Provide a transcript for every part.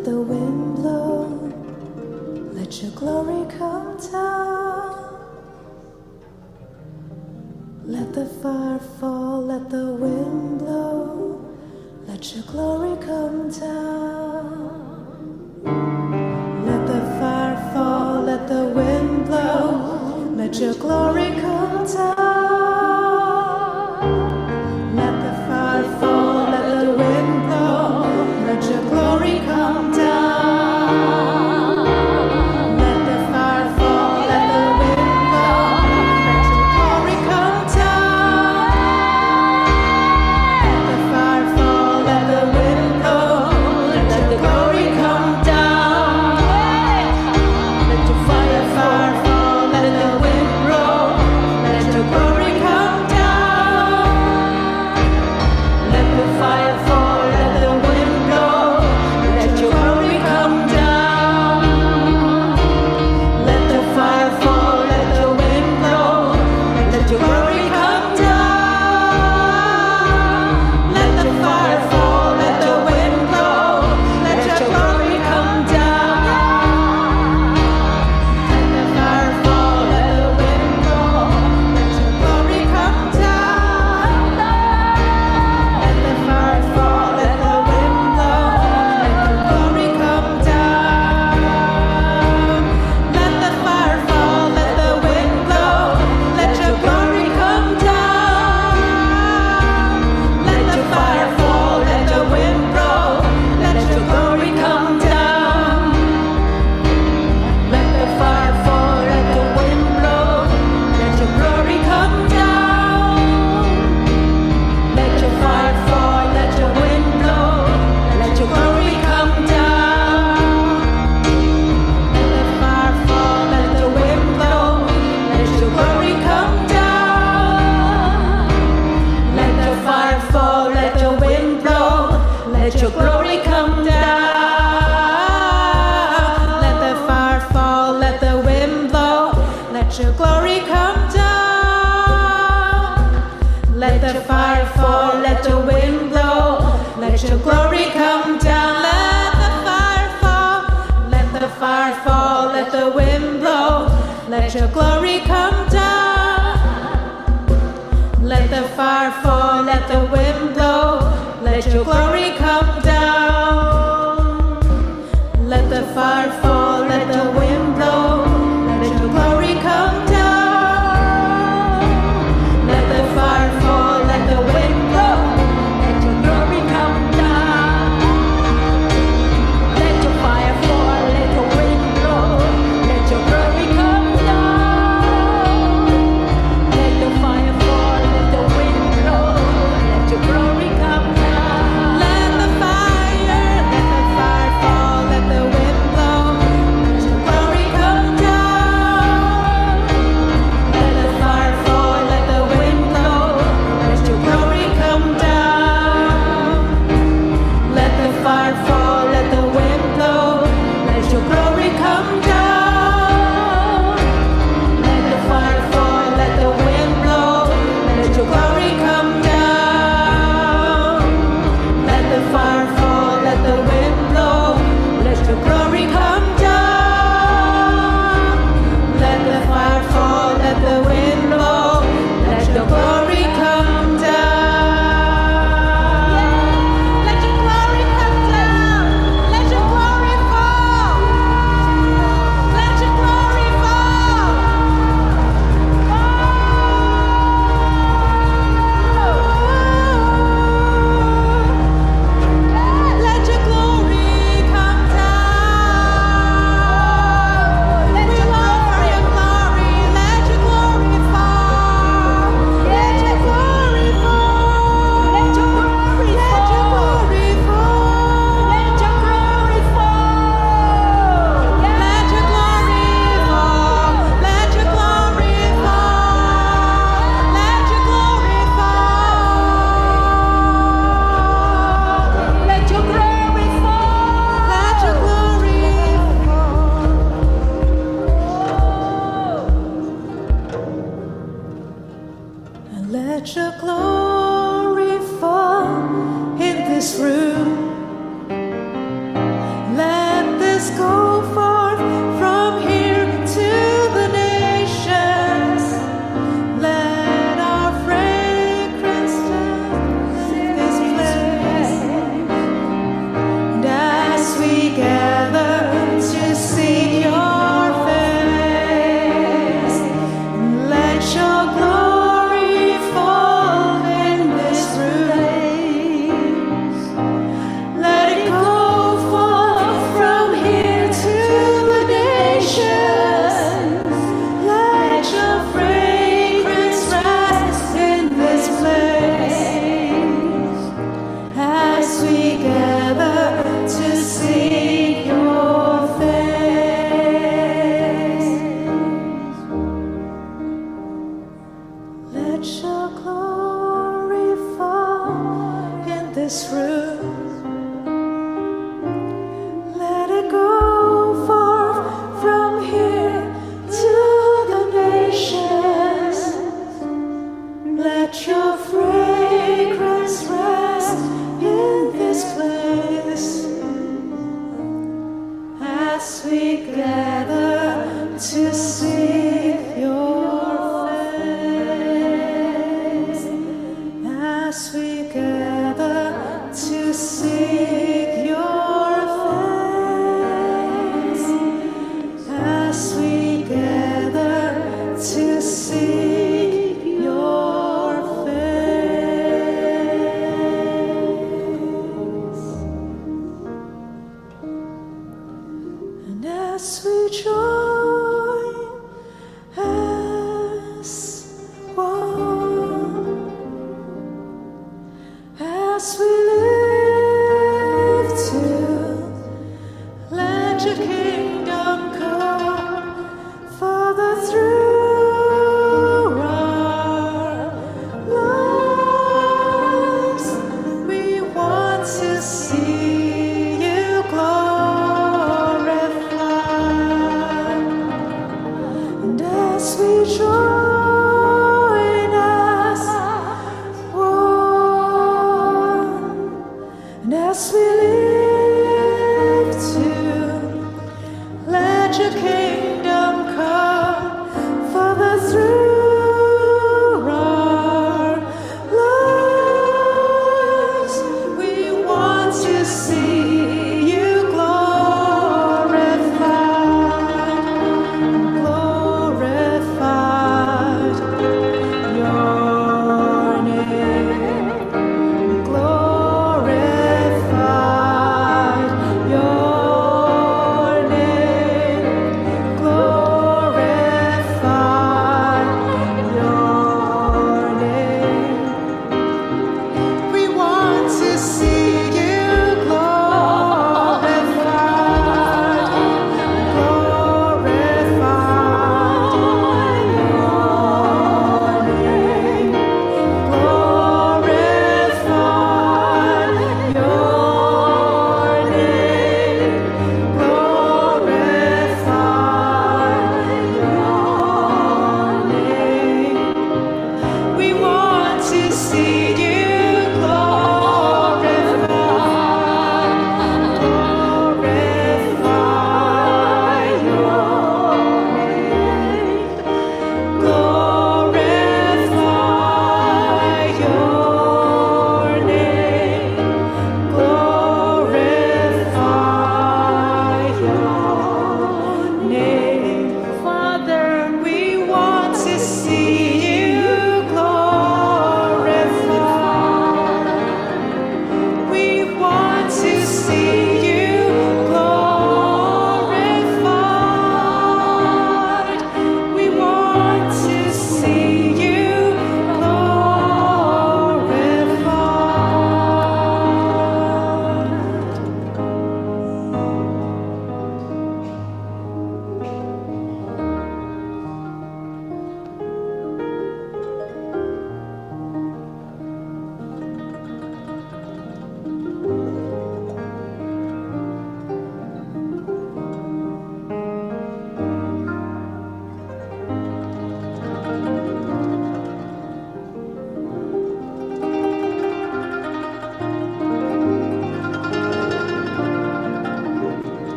let the wind blow, let your glory come down. Let the fire fall, let the wind blow, let your glory.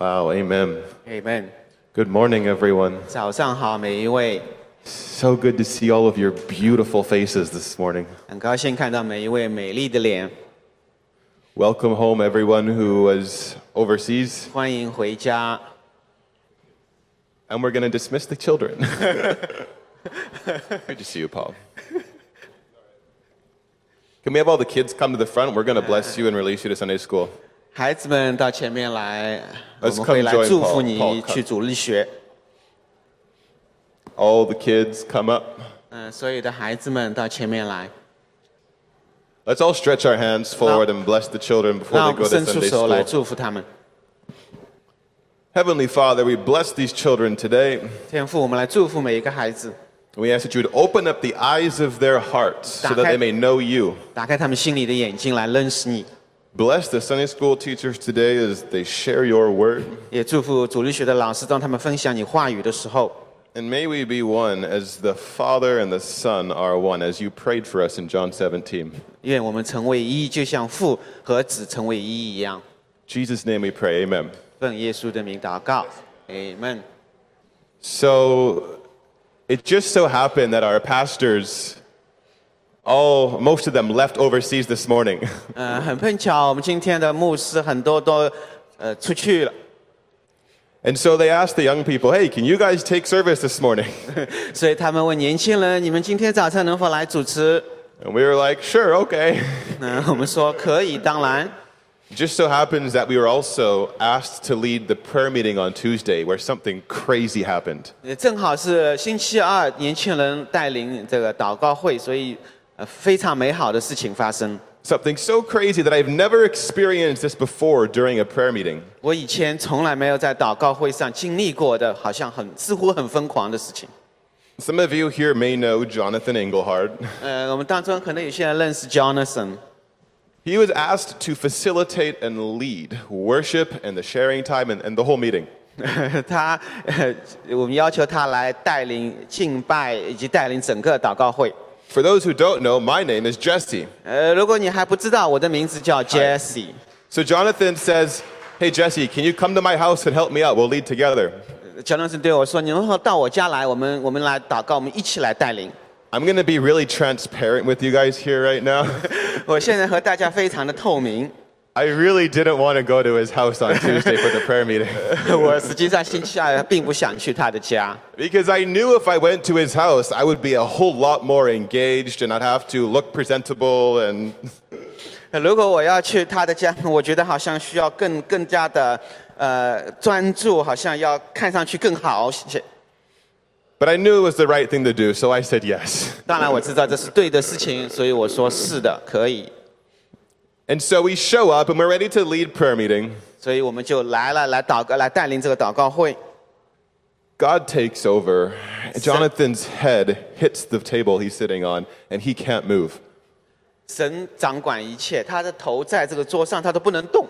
Wow, amen. Amen。 Good morning, everyone. 早上好，每一位， So good to see all of your beautiful faces this morning. 很高兴看到每一位美丽的脸。 Welcome home, everyone who was overseas. 欢迎回家。 And we're going to dismiss the children. Good to see you, Paul. Can we have all the kids come to the front? We're going to bless you and release you to Sunday school. 孩子们到前面来，我 Let's 们会 come 来 join 祝福 Paul. 你 Paul, come. 去主日学。 All the kids come up. 嗯、所有的孩子们到前面来， Let's all stretch our hands forward and bless the children before 让我 they 们 go to 伸出 Sunday 手来 school. 祝福他们。 Heavenly Father, we bless these children today. 天父，我们来祝福每一个孩子， We ask that you would open up the eyes of their hearts so that they may know you. 打开他们心里的眼睛来认识你。 Bless the Sunday school teachers today as they share your word. 也祝福主日学的老师，当他们分享你话语的时候， And may we be one as the Father and the Son are one, as you prayed for us in John 17. 愿我们成为一，就像父和子成为一一样。 Jesus' name we pray, amen. 奉耶稣的名祷告，Amen。 So it just so happened that our pastors, all most of them left overseas this morning. 呃，很碰巧，我们今天的牧师很多都呃出去了， And so they asked the young people, hey, can you guys take service this morning? 所以他们问年轻人：“你们今天早晨能否来主持 And we were like, sure, okay.？” 嗯、我们说可以，当然。 Just so happens that we were also asked to lead the prayer meeting on Tuesday where something crazy happened. 也正好是星期二，年轻人带领这个祷告会，所以呃 非常美好的事情发生。 Something so crazy that I've never experienced this before during a prayer meeting. 我以前从来没有在祷告会上经历过的，好像很似乎很疯狂的事情。 Some of you here may know Jonathan Engelhard. 呃，我们当中可能有些人认识 Jonathan， He was asked to facilitate and lead worship and the sharing time and, and the whole meeting. 他呃，我们要求他来带领敬拜以及带领整个祷告会。 For those who don't know, my name is Jesse. 呃，如果你还不知道，我的名字叫 Jesse。 So Jonathan says, Hey Jesse, can you come to my house and help me out? We'll lead together. Jonathan 对我说：“你能否到我家来？我们我们来祷告，我们一起来带领。 I'm going to be really transparent with you guys here right now. ”我现在和大家非常的透明。 I really didn't want to go to his house on Tuesday for the prayer meeting 我实际上星期二并不想去他的家， because I knew if I went to his house, I would be a whole lot more engaged and I'd have to look presentable and 如果我要去他的家，我觉得好像需要更更加的呃专注，好像要看上去更好。 but I knew it was the right thing to do, so I said yes. 当然我知道这是对的事情，所以我说是的，可以。 And so we show up and we're ready to lead prayer meeting. 所以我们就来了，来祷告，来带领这个祷告会。 God takes over. Jonathan's head hits the table he's sitting on and he can't move. 神掌管一切，他的头在这个桌上，他都不能动。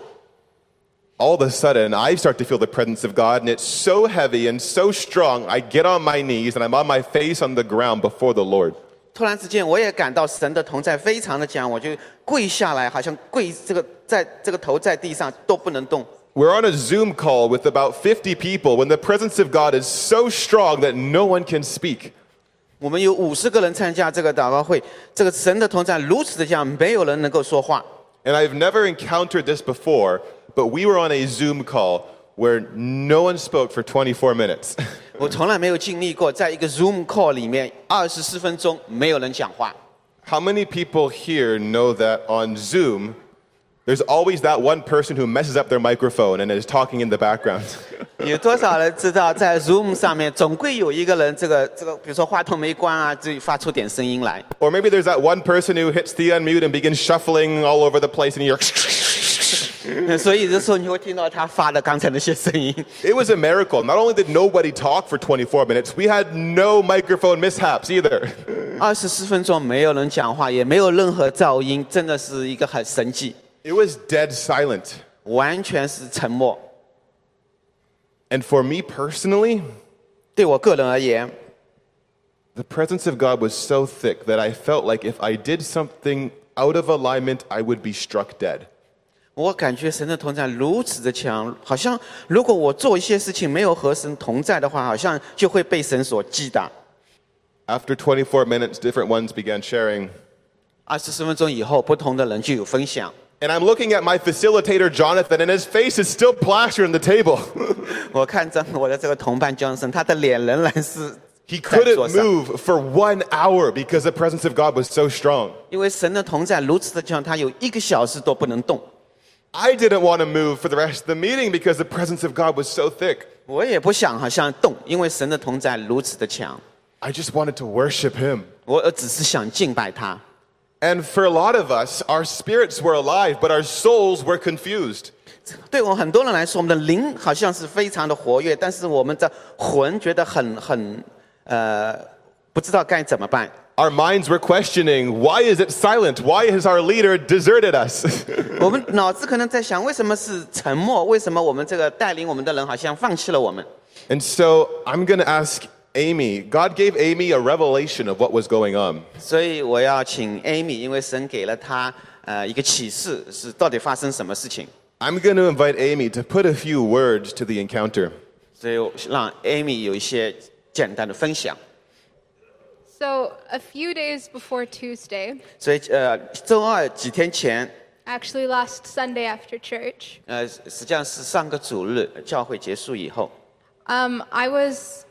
All of a sudden, I start to feel the presence of God, and it's so heavy and so strong. I get on my knees and I'm on my face on the ground before the Lord. 突然之间，我也感到神的同在非常的强，我就跪下来，好像跪这个在这个头在地上都不能动。 We're on a Zoom call with about 50 people when the presence of God is so strong that no one can speak. 我们有五十个人参加这个祷告会，这个神的同在如此的强，没有人能够说话。 And I've never encountered this before, but we were on a Zoom call where no one spoke for 24 minutes. 我从来没有经历过，在一个 Zoom call 里面二十四分钟没有人讲话。 How many people here know that on Zoom, there's always that one person who messes up their microphone and is talking in the background? 有多少人知道，在 Zoom 上面总归有一个人，这个这个，比如说话筒没关啊，自己发出点声音来。 or maybe there's that one person who hits the unmute and begins shuffling all over the place and you're. 所以这时候你会听到他发的刚才那些声音。 It was a miracle. Not only did nobody talk for 24 minutes, we had no microphone mishaps either. 二十四分钟没有人讲话，也没有任何噪音，真的是一个很神迹， It was dead silent. 完全是沉默。 And for me personally, 对我个人而言， the presence of God was so thick that I felt like if I did something out of alignment, I would be struck dead. 我感觉神的同在如此的强，好像如果我做一些事情没有和神同在的话，好像就会被神所击打。After 24 minutes, different ones began sharing. 二十四分钟以后，不同的人就有分享。And I'm looking at my facilitator, Jonathan, and his face is still plastered on the table. 我看着我的这个同伴 Johnson，他的脸仍然是 he couldn't，move for one hour because the presence of God was so strong. 因为神的同在如此的强，他有一个小时都不能动。I didn't want to move for the rest of the meeting because the presence of God was so thick. 我也不想好像动，因为神的同在如此的强， I just wanted to worship him. 我只是想敬拜他。 And for a lot of us, our spirits were alive, but our souls were confused. 对我很多人来说，我们的灵好像是非常的活跃，但是我们的魂觉得很很呃不知道该怎么办。 Our minds were questioning why is it silent? Why has our leader deserted us? 我们脑子可能在想，为什么是沉默？为什么我们这个带领我们的人好像放弃了我们？ and so I'm going to ask Amy. God gave Amy a revelation of what was going on. 所以我要请 Amy，因为神给了她呃一个启示，是到底发生什么事情。 I'm going to invite Amy to put a few words to the encounter. 所以我让 Amy 有一些简单的分享。 So, a few days before Tuesday, 所以呃，周二几天前， actually last Sunday after church, 呃，实际上是上个主日教会结束以后， um, I was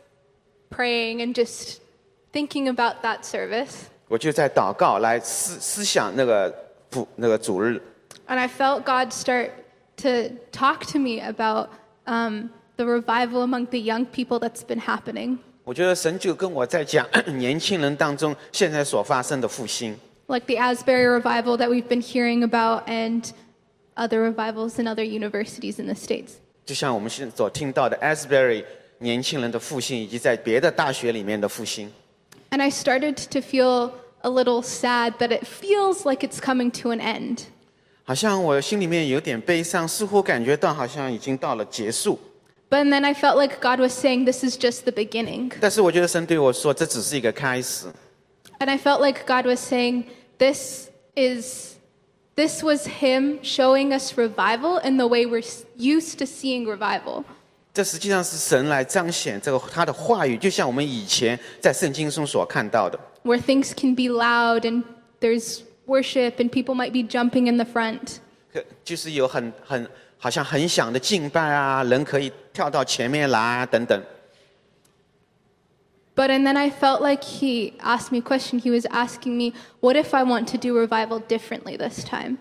praying and just thinking about that service. 我就在祷告来思思想那个主那个主日， And I felt God start to talk to me about um, the revival among the young people that's been happening. 我觉得神就跟我在讲年轻人当中现在所发生的复兴， like the Asbury revival that we've been hearing about and other revivals in other universities in the States. 就像我们现在所听到的 Asbury 年轻人的复兴，以及在别的大学里面的复兴。 And I started to feel a little sad that it feels like it's coming to an end. 好像我心里面有点悲伤，似乎感觉到好像已经到了结束。 But then I felt like God was saying, This is just the beginning. 但是我觉得神对我说，这只是一个开始。 And I felt like God was saying, This is. This was Him showing us revival in the way we're s- used to seeing revival. 这实际上是神来彰显这个他的话语，就像我们以前在圣经中所看到的， where things can be loud and there's worship and people might be jumping in the front. 可就是有很很好像很响的敬拜啊，人可以 跳到前面来啊等等。 But and then I felt like he asked me a question. He was asking me, "What if I want to do revival differently this time?"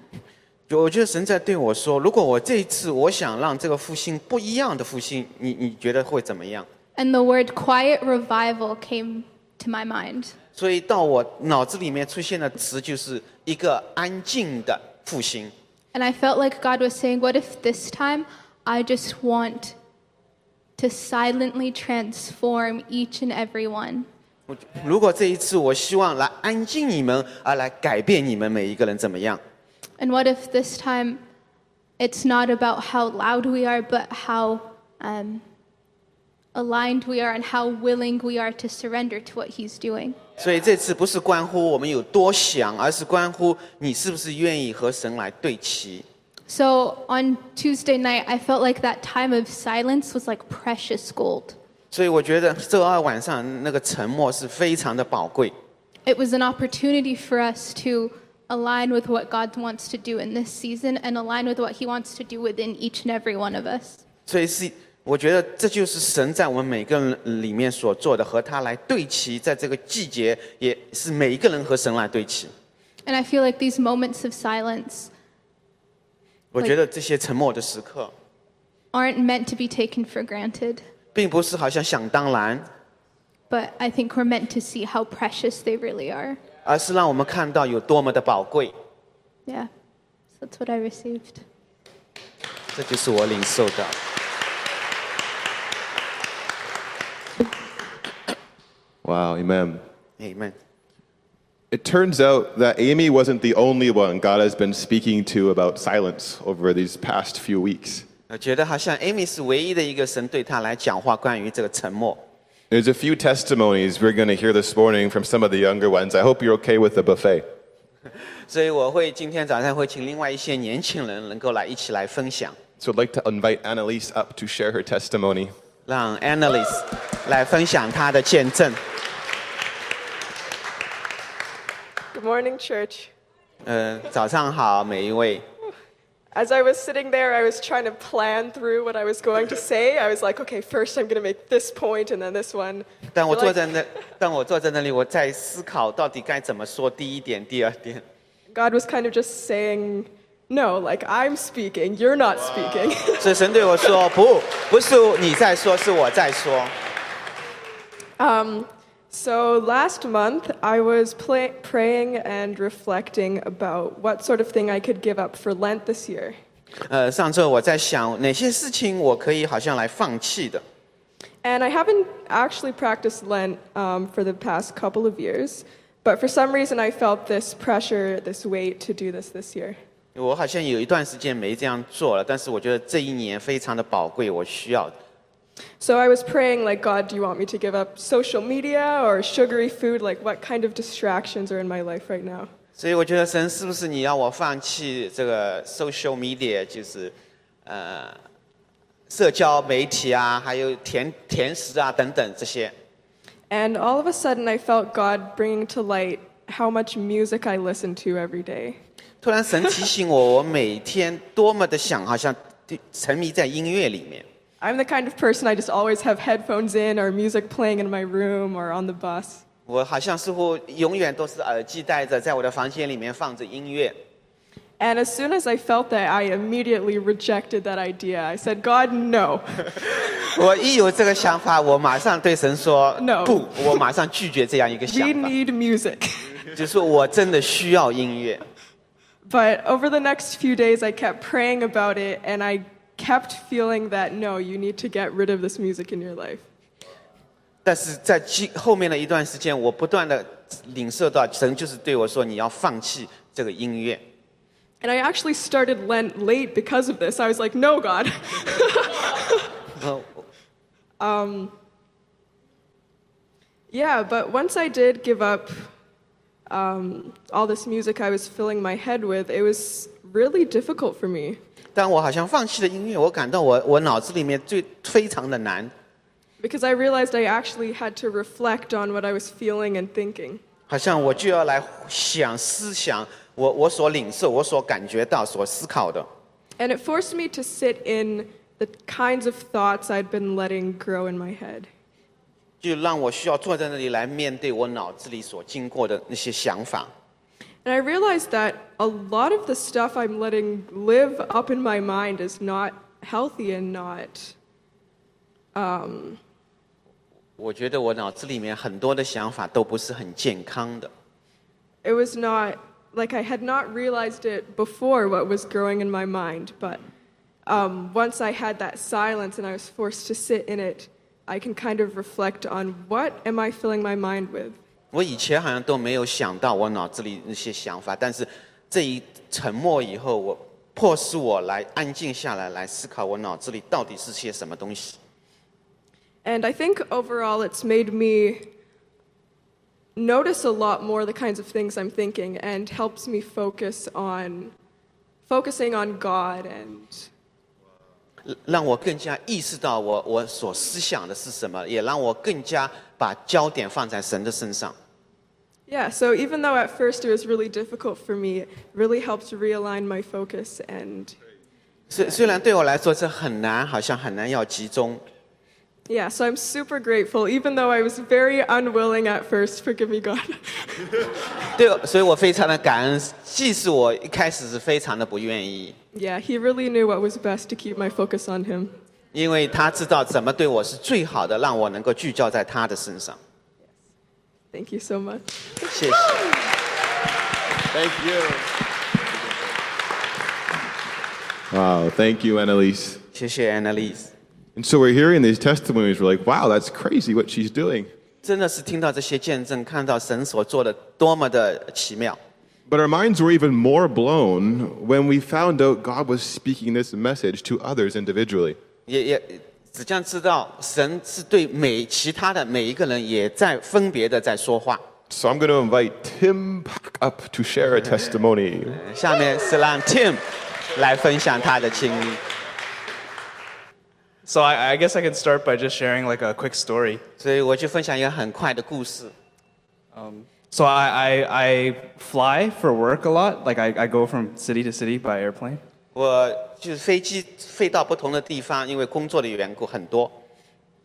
就我觉得神在对我说，如果我这一次我想让这个复兴不一样的复兴，你你觉得会怎么样？ And the word quiet revival came to my mind. 所以到我脑子里面出现的词就是一个安静的复兴。 And I felt like God was saying, "What if this time I just want to silently transform each and every one?" 我如果这一次我希望来安静你们，而来改变你们每一个人怎么样？ And what if this time it's not about how loud we are, but how um, aligned we are and how willing we are to surrender to what He's doing? 所以这次不是关乎我们有多想，而是关乎你是不是愿意和神来对齐。 So on Tuesday night, I felt like that time of silence was like precious gold. 所以我觉得周二晚上那个沉默是非常的宝贵， It was an opportunity for us to align with what God wants to do in this season and align with what He wants to do within each and every one of us. 所以是我觉得这就是神在我们每个人里面所做的，和他来对齐，在这个季节也是每一个人和神来对齐。 And I feel like these moments of silence 我觉得这些沉默的时刻，aren't meant to be taken for granted. 并不是好像想当然，But I think we're meant to see how precious they really are. 而是让我们看到有多么的宝贵。Yeah. So that's what I received. 这就是我领受的。Wow, amen. Amen。It turns out that Amy wasn't the only one God has been speaking to about silence over these past few weeks. 我觉得好像 Amy 是唯一的一个神对她来讲话关于这个沉默。 There's a few testimonies we're going to hear this morning from some of the younger ones. I hope you're okay with the buffet. 所以我会今天早上会请另外一些年轻人能够来一起来分享， So I'd like to invite Annalise up to share her testimony. 让 Annalise 来分享她的见证。 Good morning, church. 呃，早上好，每一位。 As I was sitting there, I was trying to plan through what I was going to say. I was like, okay, first I'm going to make this point and then this one. 但我 You're 坐 like- 在那，但我坐在那里，我在思考到底该怎么说第一点、第二点。 God was kind of just saying, no, like I'm speaking, you're not speaking. 所以神对我说：“不，不是你在说，是我在说。 so last month, I was play- praying and reflecting about what sort of thing I could give up for Lent this year. ”呃，上周我在想哪些事情我可以好像来放弃的。 And I haven't actually practiced Lent um, for the past couple of years, but for some reason I felt this pressure, this weight to do this this year. 我好像有一段时间没这样做了，但是我觉得这一年非常的宝贵，我需要的。 So I was praying, like, God, do you want me to give up social media or sugary food? Like, what kind of distractions are in my life right now? 所以我觉得神是不是你要我放弃这个 social media，就是呃社交媒体啊，还有甜甜食啊等等这些。 And all of a sudden, I felt God bringing to light how much music I listen to every day. 突然神提醒我，我每天多么的想，好像沉迷在音乐里面。 I'm the kind of person I just always have headphones in or music playing in my room or on the bus. 我好像似乎永远都是耳机戴着，在我的房间里面放着音乐。 And as soon as I felt that, I immediately rejected that idea. I said, God, no. 我一有这个想法，我马上对神说 No 不，我马上拒绝这样一个 We 想法， need music. 就是说我真的需要音乐。 But over the next few days, I kept praying about it, and I kept feeling that no, you need to get rid of this music in your life. 但是在其后面的一段时间，我不断的领受到神就是对我说，你要放弃这个音乐。 And I actually started Lent late because of this. I was like, no, God. 呃 yeah, but once I did give up um, all this music I was filling my head with, it was really difficult for me. 当我好像放弃了音乐，我感到我我脑子里面最非常的难，Because I realized I actually had to reflect on what I was feeling and thinking. 好像我就要来想思想我我所领受、我所感觉到、所思考的。And it forced me to sit in the kinds of thoughts I'd been letting grow in my head. 就让我需要坐在那里来面对我脑子里所经过的那些想法。And I realized that a lot of the stuff I'm letting live up in my mind is not healthy and not 我觉得我脑子里面很多的想法都不是很健康的。 it was not like I had not realized it before what was growing in my mind, but um, once I had that silence and I was forced to sit in it, I can kind of reflect on what am I filling my mind with? 我以前好像都没有想到我脑子里那些想法，但是这一沉默以后，我迫使我来安静下来，来思考我脑子里到底是些什么东西。And I think overall it's made me notice a lot more the kinds of things I'm thinking and helps me focus on focusing on God and 让我更加意识到我我所思想的是什么，也让我更加把焦点放在神的身上。 yeah, so even though at first it was really difficult for me, it really helped realign my focus and 虽虽然对我来说这很难，好像很难要集中， yeah, so I'm super grateful even though I was very unwilling at first, forgive me God. 对我，所以我非常的感恩。即使我一开始是非常的不愿意， yeah, he really knew what was best to keep my focus on him. 因为他知道怎么对我是最好的，让我能够聚焦在他的身上。 Thank you so much. 谢谢。 Thank you. Wow, thank you, Annalise. 谢谢 Annalise， And so we're hearing these testimonies. We're like, wow, that's crazy what she's doing. 真的是听到这些见证，看到神所做的多么的奇妙。 But our minds were even more blown when we found out God was speaking this message to others individually. 也也只这样知道，神是对每其他的每一个人也在分别的在说话。So I'm going to invite Tim up to share a testimony. 下面是让 Tim 来分享他的经历。So I, I guess I can start by just sharing like a quick story. 所以我就分享一个很快的故事。So I, I, I fly for work a lot. Like I, I go from city to city by airplane. 我就是飞机飞到不同的地方，因为工作的缘故很多。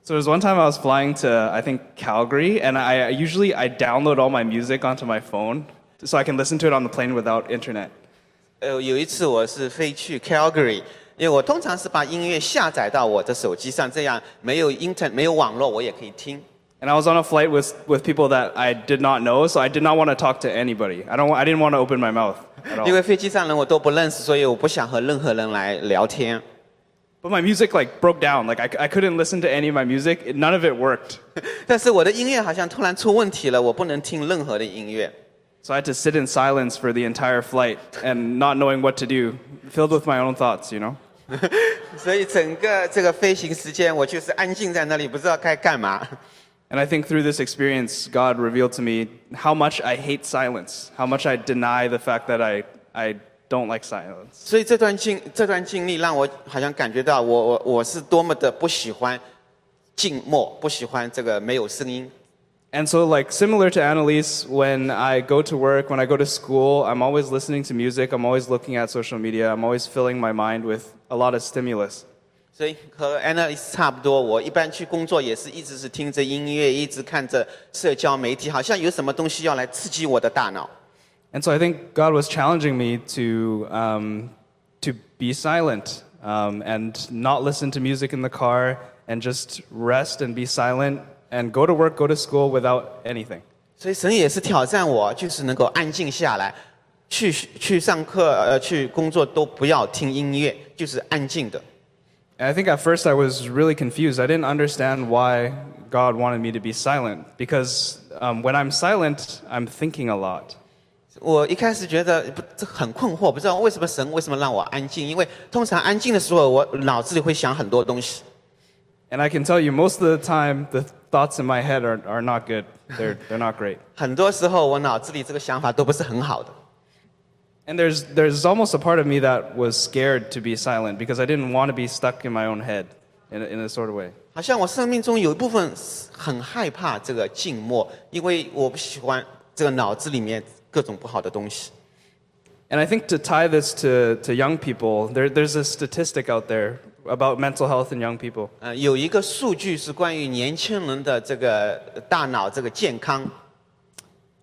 So there's one time I was flying to I think Calgary, and I I usually I download all my music onto my phone so I can listen to it on the plane without internet. 呃，有一次我是飞去 Calgary，因为我通常是把音乐下载到我的手机上，这样没有 internet 没有网络我也可以听。 And I was on a flight with, with people that I did not know, so I did not want to talk to anybody. I don't wa- I didn't want to open my mouth at 因 all. 为飞机上人我都不认识，所以我不想和任何人来聊天。 But my music like broke down. Like I, c- I couldn't listen to any of my music. It- none of it worked. 但是我的音乐好像突然出问题了，我不能听任何的音乐。 So I had to sit in silence for the entire flight and not knowing what to do, filled with my own thoughts, you know? 所以整个这个飞行时间，我就是安静在那里，不知道该干嘛。 And I think through this experience, God revealed to me how much I hate silence, how much I deny the fact that I, I don't like silence. 所以这段经这段经历让我好像感觉到我我我是多么的不喜欢静默，不喜欢这个没有声音。 And so, like, similar to Annalise, when I go to work, when I go to school, I'm always listening to music, I'm always looking at social media, I'm always filling my mind with a lot of stimulus. 所以和 Annalise 差不多，我一般去工作也是一直是听着音乐，一直看着社交媒体，好像有什么东西要来刺激我的大脑。And so I think God was challenging me to, um, to be silent um, and not listen to music in the car and just rest and be silent and go to work, go to school without anything. 所以神也是挑战我，就是能够安静下来，去去上课呃去工作都不要听音乐，就是安静的。And I think at first I was really confused. I didn't understand why God wanted me to be silent because um, when I'm silent, I'm thinking a lot. 我一开始觉得不这很困惑，不知道为什么神为什么让我安静？因为通常安静的时候，我脑子里会想很多东西。 And I can tell you, most of the time, the thoughts in my head are, are not good. They're, they're not great. 很多时候我脑子里这个想法都不是很好的。 And there's, there's almost a part of me that was scared to be silent because I didn't want to be stuck in my own head in a, in a sort of way. 好像我生命中有一部分是很害怕这个静默，因为我不喜欢这个脑子里面各种不好的东西。 And I think to tie this to, to young people, there, there's a statistic out there about mental health in young people. 呃，有一个数据是关于年轻人的这个大脑这个健康，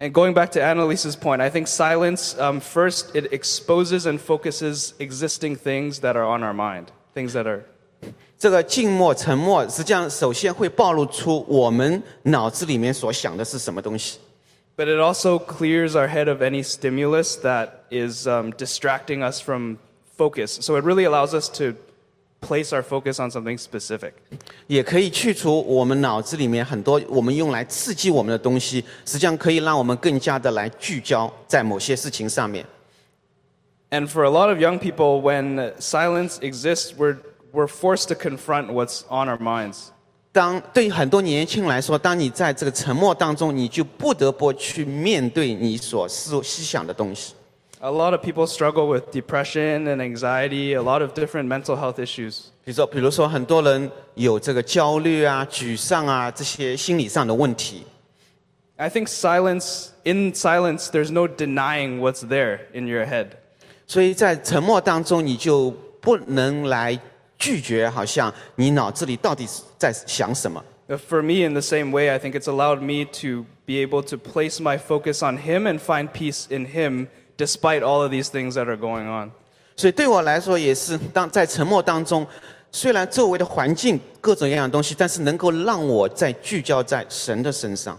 And going back to Annalise's point, I think silence, um, first, it exposes and focuses existing things that are on our mind, things that are. 这个静默、沉默，实际上首先会暴露出我们脑子里面所想的是什么东西。 But it also clears our head of any stimulus that is um, distracting us from focus. So it really allows us to place our focus on something specific. 也可以去除我们脑子里面很多我们用来刺激我们的东西，实际上可以让我们更加的来聚焦在某些事情上面。And for a lot of young people, when silence exists, we're, we're forced to confront what's on our minds. 当对于很多年轻人来说，当你在这个沉默当中，你就不得不去面对你所思思想的东西。A lot of people struggle with depression and anxiety, a lot of different mental health issues. 比如说，比如说很多人有这个焦虑啊、沮丧啊这些心理上的问题。 I think silence, in silence, there's no denying what's there in your head. 所以在沉默当中，你就不能来拒绝，好像你脑子里到底是在想什么。 But For me, in the same way, I think it's allowed me to be able to place my focus on Him and find peace in Him despite all of these things that are going on. 所以对我来说，也是当在沉默当中，虽然周围的环境各种各样的东西，但是能够让我在聚焦在神的身上。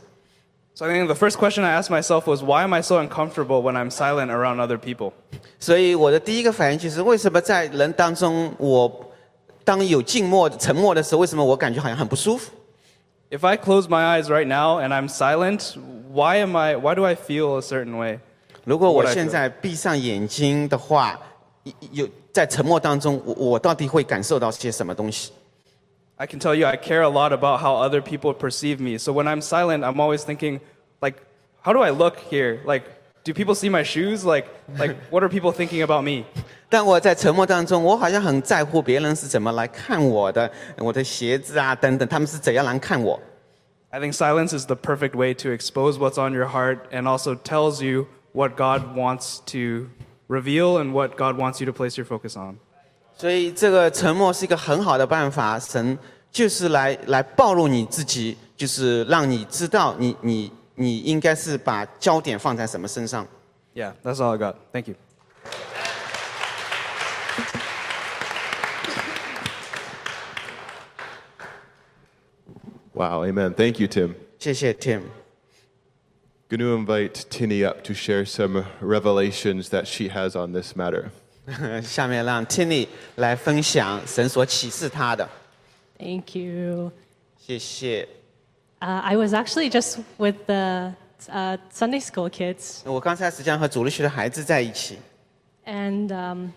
So I think the first question I asked myself was, why am I so uncomfortable when I'm silent around other people? 所以我的第一个反应就是，为什么在人当中，我当有静默、沉默的时候，为什么我感觉好像很不舒服？ If I close my eyes right now and I'm silent, why am I? Why do I feel a certain way? 如果我 What I 现在闭上眼睛的话，一有在沉默当中，我我到底会感受到些什么东西？ I can tell you, I care a lot about how other people perceive me. So when I'm silent, I'm always thinking, like, how do I look here? Like, do people see my shoes? Like, like, what are people thinking about me? 但我在沉默当中，我好像很在乎别人是怎么来看我的，我的鞋子啊等等，他们是怎样来看我。 I think silence is the perfect way to expose what's on your heart and also tells you what God wants to reveal and what God wants you to place your focus on. 所以这个沉默是一个很好的办法，神就是来来暴露你自己，就是让你知道你你你应该是把焦点放在什么身上。 Yeah, that's all I got. Thank you. Wow, amen. Thank you, Tim. 谢谢 Tim。 Going to invite Tinny up to share some revelations that she has on this matter. 下面让 Tinny 来分享神所启示他的。 Thank you. 谢谢。 Uh, I was actually just with the uh, Sunday school kids, 我刚才实际上和主日学的孩子在一起， and um,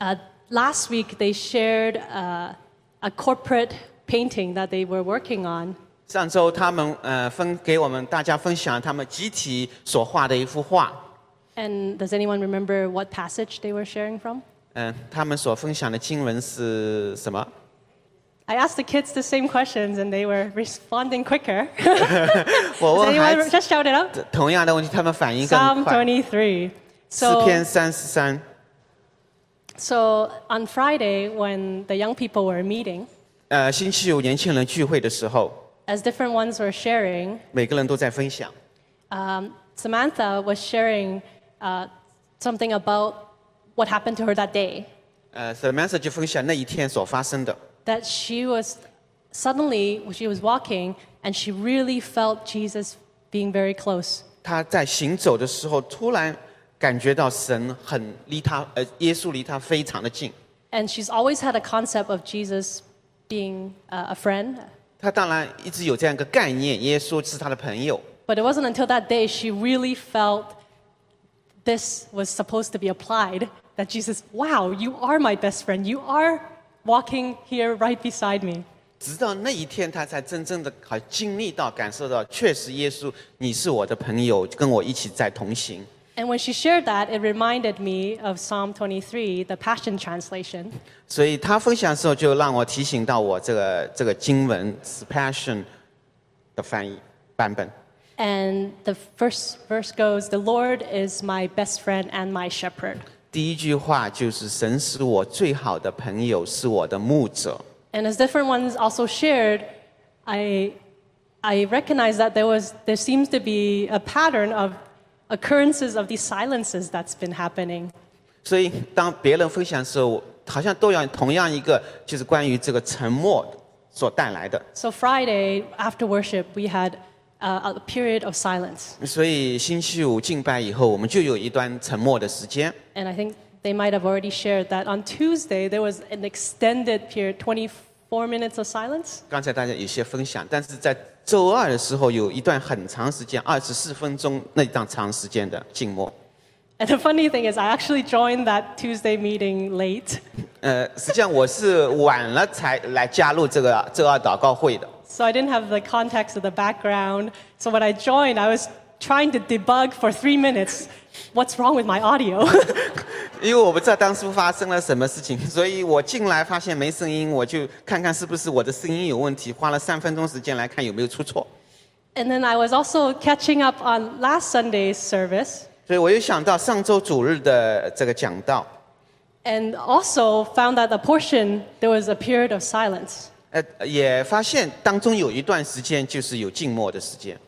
uh, last week they shared uh, a corporate painting that they were working on. 上周他们呃分给我们大家分享他们集体所画的一幅画。 And does anyone remember what passage they were sharing from? 嗯、他们所分享的经文是什么？ I asked the kids the same questions, and they were responding quicker. 我 Does 问孩 anyone 子 just shout it out? 同样的问题，他们反应更 Psalm 快。 23. 诗 So, 篇三十三。 so on Friday, when the young people were meeting, 呃，星期五年轻人聚会的时候， as different ones were sharing, 每个人都在分享。 um, Samantha was sharing uh, something about what happened to her that day. 呃，Samantha 就分享那一天所发生的。 That she was suddenly, she was walking, and she really felt Jesus being very close. 她在行走的时候，突然感觉到神很离她，呃，耶稣离她非常的近。 And she's always had a concept of Jesus being uh, a friend. 她当然一直有这样一个概念，耶稣是他的朋友。But it wasn't until that day she really felt this was supposed to be applied that Jesus, wow, you are my best friend. You are walking here right beside me. 直到那一天，他才真正的好经历到、感受到，确实耶稣，你是我的朋友，跟我一起在同行。And when she shared that, it reminded me of Psalm 23, the Passion Translation. 所以她分享的时候，就让我提醒到我这个这个经文是 Passion 的翻译版本。 And the first verse goes, The Lord is my best friend and my shepherd. 第一句话就是神是我最好的朋友，是我的牧者。 And as different ones also shared, I, I recognize that there, was, there seems to be a pattern of occurrences of these silences that's been happening. 所以当别人分享的时候，好像都要同样一个，就是关于这个沉默所带来的。 So Friday, after worship, we had uh, a period of silence. 所以星期五敬拜以后，我们就有一段沉默的时间。 And I think they might have already shared that on Tuesday, there was an extended period, 24 minutes of silence. 刚才大家有些分享，但是在 周二的时候有一段很长时间，二十四分钟那段长时间的静默。 And the funny thing is, I actually joined that Tuesday meeting late. 呃，实际上我是晚了才来加入这个周二祷告会的。 So I didn't have the context of the background. So when I joined, I was trying to debug for three minutes what's wrong with my audio. 因为我不知道当初发生了什么事情，所以我进来发现没声音，我就看看是不是我的声音有问题，花了三分钟时间来看有没有出错。and then I was also catching up on last Sunday's service 所以我又想到上周主日的这个讲道，and also found that the portion, there was a period of silence. 呃，也发现当中有一段时间就是有静默的时间。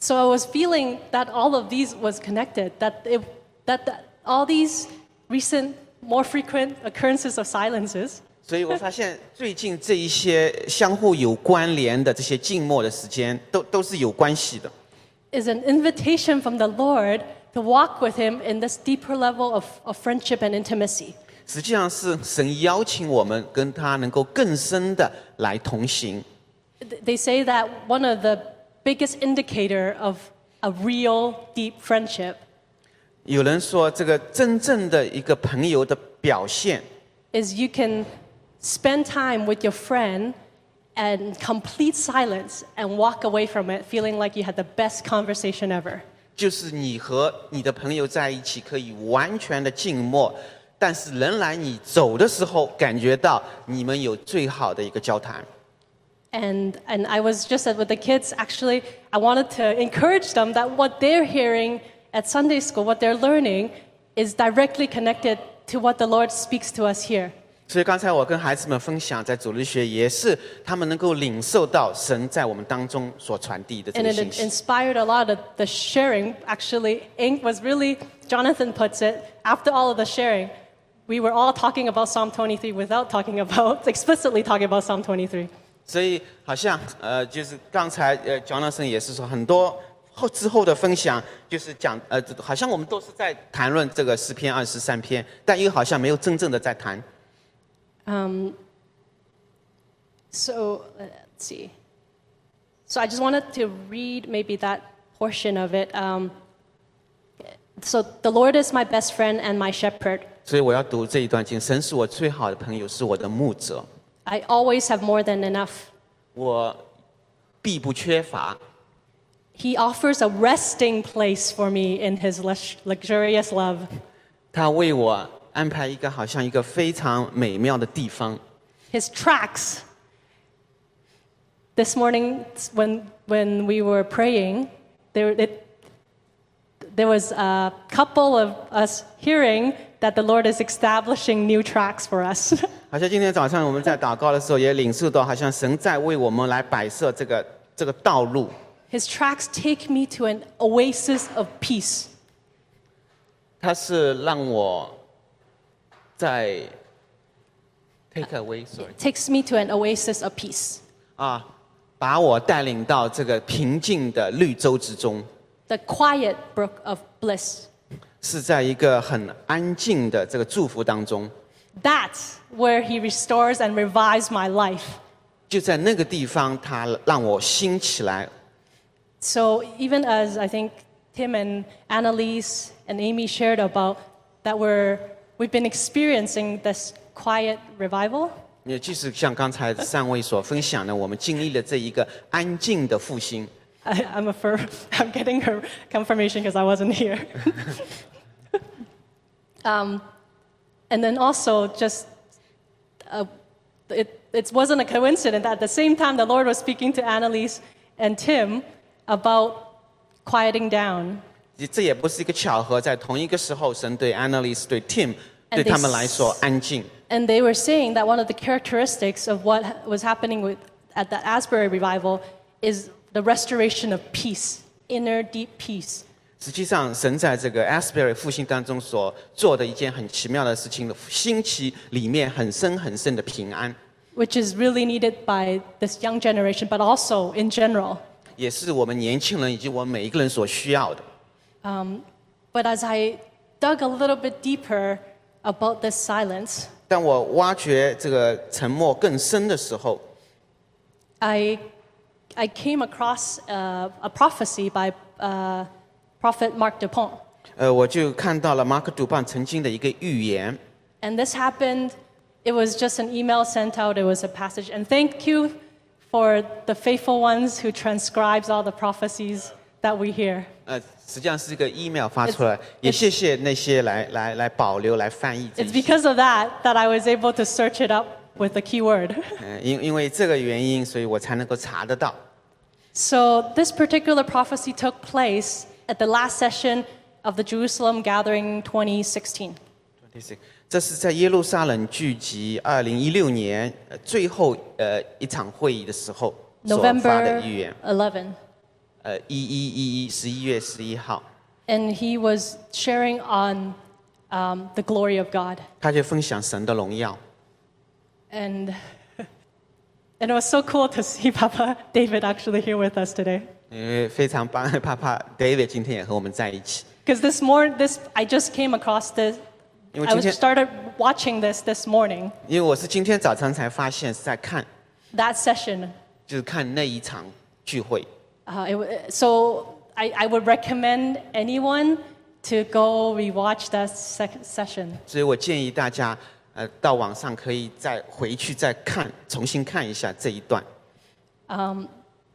So I was feeling that all of these was connected, that, it, that, that all these recent, more frequent occurrences of silences 所以我发现最近这一些相互有关联的这些静默的时间，都都是有关系的。 is an invitation from the Lord to walk with Him in this deeper level of, of friendship and intimacy. 实际上是神邀请我们跟他能够更深的来同行。 Th- They say that one of the biggest indicator of a real deep friendship 有人说，这个真正的一个朋友的表现， is you can spend time with your friend and complete silence and walk away from it feeling like you had the best conversation ever. 就是你和你的朋友在一起可以完全的静默，但是仍然你走的时候感觉到你们有最好的一个交谈。 And, and I was just at, with the kids, actually, I wanted to encourage them that what they're hearing at Sunday school, what they're learning, is directly connected to what the Lord speaks to us here. 所以刚才我跟孩子们分享，在主日学也是他们能够领受到神在我们当中所传递的这 And 个 it 信息。 inspired a lot of the sharing. Actually, Ink was really, Jonathan puts it, after all of the sharing, we were all talking about Psalm 23 without talking about, explicitly talking about Psalm 23. 所以好像呃，就是刚才呃，Jonathan 老师也是说很多后之后的分享，就是讲呃，好像我们都是在谈论这个诗篇二十三篇，但又好像没有真正的在谈。Um, so uh, let's see. So I just wanted to read maybe that portion of it. Um, so the Lord is my best friend and my shepherd. 所以我要读这一段经，神是我最好的朋友，是我的牧者，I always have more than enough. 我必不缺乏。 He offers a resting place for me in his lux- luxurious love. 他为我安排一个好像一个非常美妙的地方。 His tracks. This morning, when, when we were praying, there, it, there was a couple of us hearing that the Lord is establishing new tracks for us. 好像今天早上我们在祷告的时候，也领受到，好像神在为我们来摆设这个这个道路。His tracks take me to an oasis of peace. 他是让我在 take away，sorry takes me to an oasis of peace. 啊，把我带领到这个平静的绿洲之中，The quiet brook of bliss. 是在一个很安静的这个祝福当中。That's where he restores and revives my life. 就在那个地方，他让我兴起来。 So even as I think Tim and Annalise and Amy shared about that we're we've been experiencing this quiet revival. 也即使像刚才三位所分享的，我们经历了这一个安静的复兴。 I, I'm a fir- I'm getting her confirmation because I wasn't here. um, and then also just uh, it, it wasn't a coincidence that at the same time the Lord was speaking to Annalise and Tim about quieting down. 这也不是一个巧合，在同一个时候，神对 Annalise、对 Tim、 And 对 they 他们来说安静。 And they were saying that one of the characteristics of what was happening with, at the Asbury revival is the restoration of peace, inner deep peace. 实际上，神在这个 Asbury 复兴当中所做的一件很奇妙的事情，兴起里面很深很深的平安， which is really needed by this young generation, but also in general. 也是我们年轻人以及我们每一个人所需要的。 But as I dug a little bit deeper about this silence, 当我挖掘这个沉默更深的时候， I, I came across uh, a prophecy by uh, prophet Marc Dupont. and this happened. It was just an email sent out. It was a passage. And thank you for the faithful ones who transcribes all the prophecies that we hear. 呃，实际上是一个 email 发出来，也谢谢那些来来来保留来翻译这 It's because of that that I was able to search it up with the keyword. 嗯，因因为这个原因，所以我才能够查得到。So this particular prophecy took place at the last session of the Jerusalem Gathering 2016. 这是在耶路撒冷聚集二零一六年呃最后呃一场会议的时候所发的 November 预言。 11. 呃，一一一一十一月十一号， And he was sharing on um, the glory of God. 他就分享神的荣耀。 And, and it was so cool to see Papa David actually here with us today. 因为非常棒，爸爸 David 今天也和我们在一起。 Because this morning, this I just came across this. 因为 I 今 was 天， started watching this this morning. 因为我是今天早上才发现是在看， That session. 就是看那一场聚会。 Uh, it, wa- so I, I would recommend anyone to go rewatch that sec- session. 所以我建议大家，呃，到网上可以再回去再看，重新看一下这一段。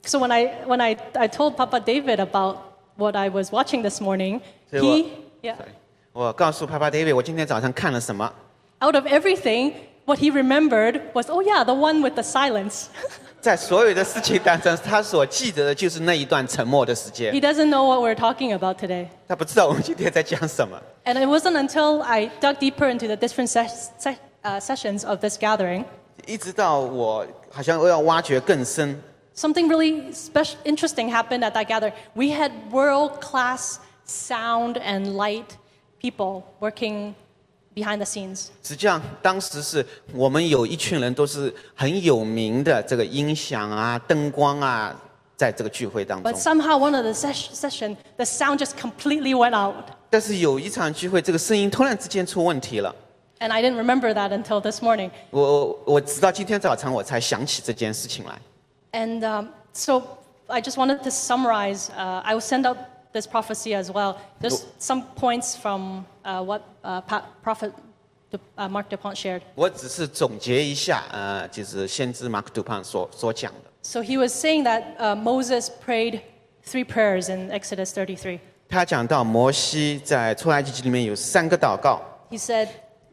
So when I when I, I told Papa David about what I was watching this morning, So he what- yeah, 我告诉爸爸 David，我今天早上看了什么。 out of everything, what he remembered was oh yeah, the one with the silence. 在所有的事情当中，他所记得的就是那一段沉默的时间 he。doesn't know what we're talking about today. 他不知道我们今天在讲什么。 And it wasn't until I dug deeper into the different ses- se- uh, sessions of this gathering, 一直到我好像要挖掘更深， something really special, interesting happened at that gathering. We had world class sound and light people working behind the scenes. 实际上当时是我们有一群人都是很有名的这个音响啊、灯光啊，在这个聚会当中 But。somehow, one of the ses- session, the sound just completely went out. 但是有一场聚会，这个声音突然之间出问题了。 And I didn't remember that until this morning. 我我我直到今天早上我才想起这件事情来。 and um, so I just wanted to summarize. Uh, I will send out this prophecy as well. Just some points from uh, what uh, Prophet uh, Marc Dupont shared. 我只是总结一下，呃，就是先知 Marc he was saying that uh, Moses prayed three prayers in Exodus 33. 他讲到摩西在出埃及记里面有三个祷告。He said,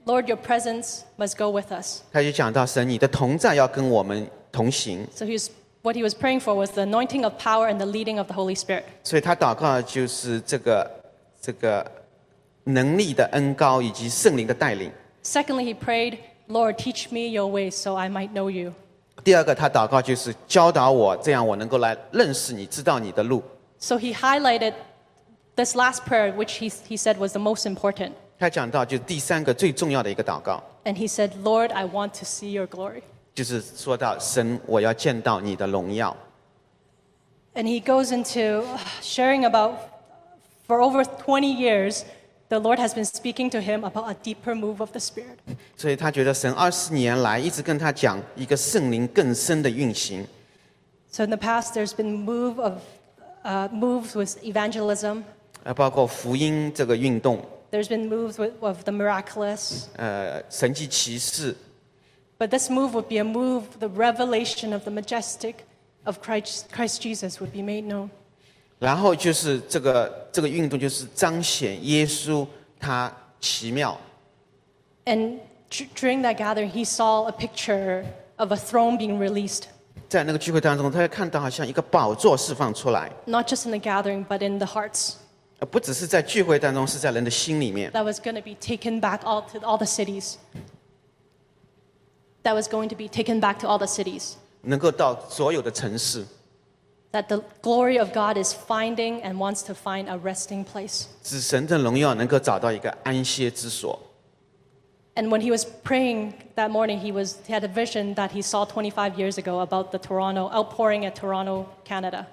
"Lord, your presence must go with us." 他就讲到神，你的同在要跟我们同行。So he was what he was praying for was the anointing of power and the leading of the Holy Spirit. 所以他祷告的就是这个这个能力的恩高以及圣灵的带领。 Secondly, he prayed, Lord, teach me your ways so I might know you. 第二个，他祷告就是教导我，这样我能够来认识你，知道你的路。 So he highlighted this last prayer, which he, he said was the most important. 他讲到就是第三个最重要的一个祷告， And he said, Lord, I want to see your glory. 就是说到神，我要见到你的荣耀。 And he goes into uh, sharing about, for over 20 years, the Lord has been speaking to him about a deeper move of the Spirit. 所以他觉得神二十年来一直跟他讲一个圣灵更深的运行。 So in the past, there's been move of, uh, moves with evangelism. 呃，包括福音这个运动， There's been moves with, of the miraculous. 呃，神迹骑士， But this move would be a move, the revelation of the majestic of Christ, Christ Jesus would be made known. 然后就是这个这个运动就是彰显耶稣他奇妙。 And dur- during that gathering, he saw a picture of a throne being released, 在那个聚会当中，他会看到好像一个宝座释放出来， not just in the gathering, but in the hearts. 呃不只是在聚会当中，是在人的心里面。 That was going to be taken back all to all the cities. That was going to be taken back to all the cities. 能够到所有的城市， That the glory of God is finding and wants to find a resting place. 使神的荣耀能够找到一个安歇之所。 And when he was praying that morning, he, was, he had a vision that he saw 25 years ago about the Toronto outpouring at Toronto, Canada.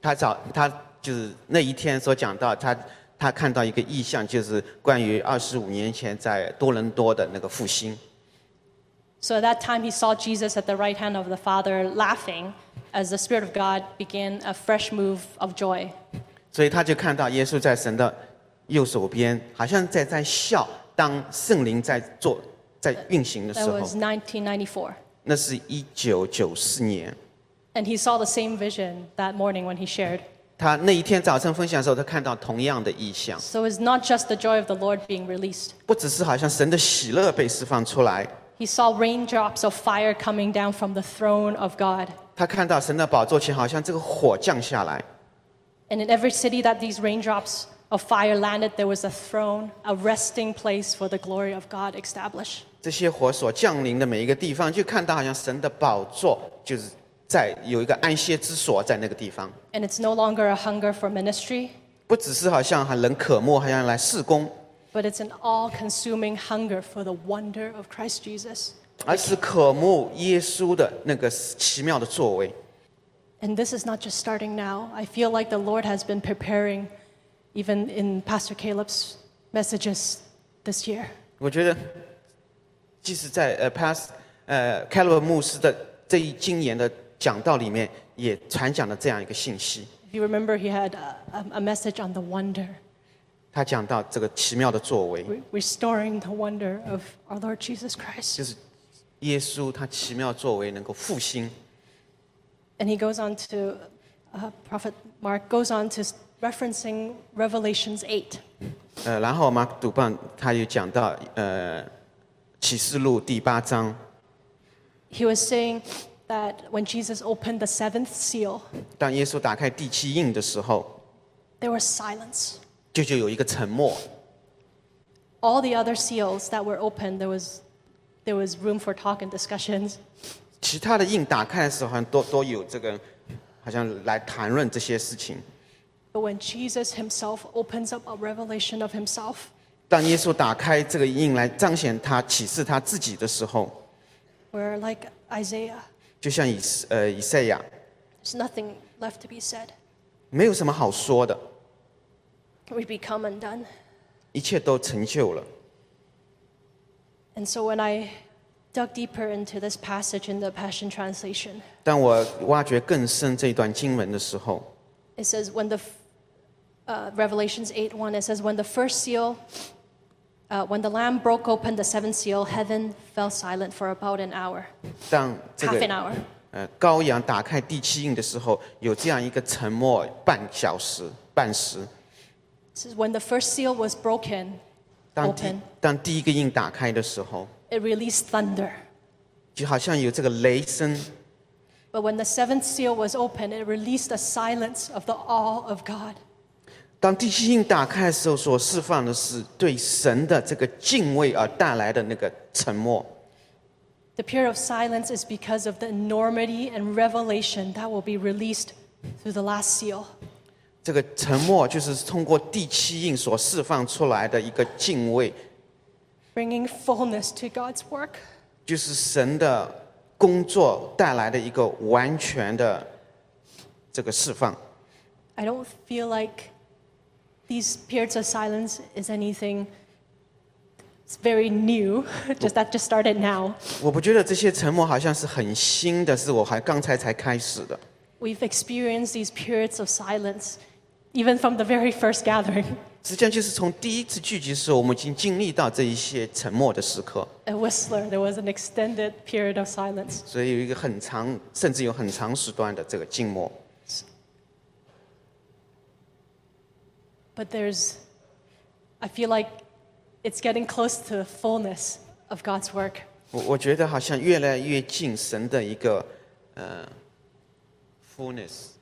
他找他就是那一天所讲到，他他看到一个意象，就是关于二十五年前在多伦多的那个复兴。 So at that time, he saw Jesus at the right hand of the Father laughing as the Spirit of God began a fresh move of joy. 所以他就看到耶稣在神的右手边，好像在在笑。当圣灵在做在运行的时 That 候， was 1994. 那是一九九四年。 And he saw the same vision that morning when he shared. 他那一天早晨分享的时候，他看到同样的意象， So it's not just the joy of the Lord being released. 不只是好像神的喜乐被释放出来， He saw raindrops of fire coming down from the throne of God. 他看到神的宝座前好像这个火降下来， And in every city that these raindrops of fire landed, there was a throne, a resting place for the glory of God established. 这些火所降临的每一个地方，就看到好像神的宝座就是在有一个安歇之所在那个地方， And it's no longer a hunger for ministry, 不只是好像很人渴慕，好像来事工， but it's an all consuming hunger for the wonder of Christ Jesus. 而是渴慕耶稣的那个奇妙的作为。 And this is not just starting now. I feel like the Lord has been preparing, even in Pastor Caleb's messages this year. 我觉得，即使在呃 past 呃开罗牧师的这一今年的讲道里面，也传讲了这样一个信息。 If you remember, he had a, a- a message on the wonder, 他讲到这个奇妙的作为，re- restoring the wonder of our Lord Jesus Christ. 就是耶稣他奇妙作为能够复兴。And he goes on to, uh, Prophet Mark goes on to referencing Revelations 8. 呃，然后马可杜棒他又讲到呃启示录第八章，He was saying that when Jesus opened the seventh seal, 当耶稣打开第七印的时候，there was silence. 就就有一个沉默。 All the other seals that were opened, there was, there was room for talk and discussions. 其他的印打开的时候，好像都都有这个，好像来谈论这些事情。 But when Jesus himself opens up a revelation of himself, 当耶稣打开这个印来彰显他启示他自己的时候， we're like Isaiah. 就像以呃以赛亚， There's nothing left to be said. 没有什么好说的， We become undone. 一切都成就了。 And so when I dug deeper into this passage in the Passion Translation, 当我挖掘更深这一段经文的时候， it says when the f- uh, Revelations 8 1, it says, when the first seal, uh, when the Lamb broke open the seventh seal, heaven fell silent for about an hour, 当这 half an 个 hour. 呃羔羊打开第七印的时候，有这样一个沉默半小时、半时。 It says, when the first seal was broken, 当第 open, 当第一个印打开的时候， it released thunder. 就好像有这个雷声。 But when the seventh seal was open, it released a silence of the awe of God. 当第七印打开的时候，所释放的是对神的这个敬畏而带来的那个沉默。 The period of silence is because of the enormity and revelation that will be released through the last seal. 这个沉默就是通过第七印所释放出来的一个敬畏， bringing fullness to God's work. 就是神的工作带来的一个完全的这个释放。 I don't feel like these periods of silence is anything it's very new, just that just started now. 我不觉得这些沉默好像是很新的，是我还刚才才开始的。 We've experienced these periods of silence even from the very first gathering. 实际上就是从第一次聚集的时候，我们已经经历到这一些沉默的时刻， At Whistler, there was an extended period of silence. 所以有一个很长，甚至有很长时段的这个静默。 But there's, I feel like it's getting close to the fullness of God's work. 我我觉得好像越来越近神的一个呃 fullness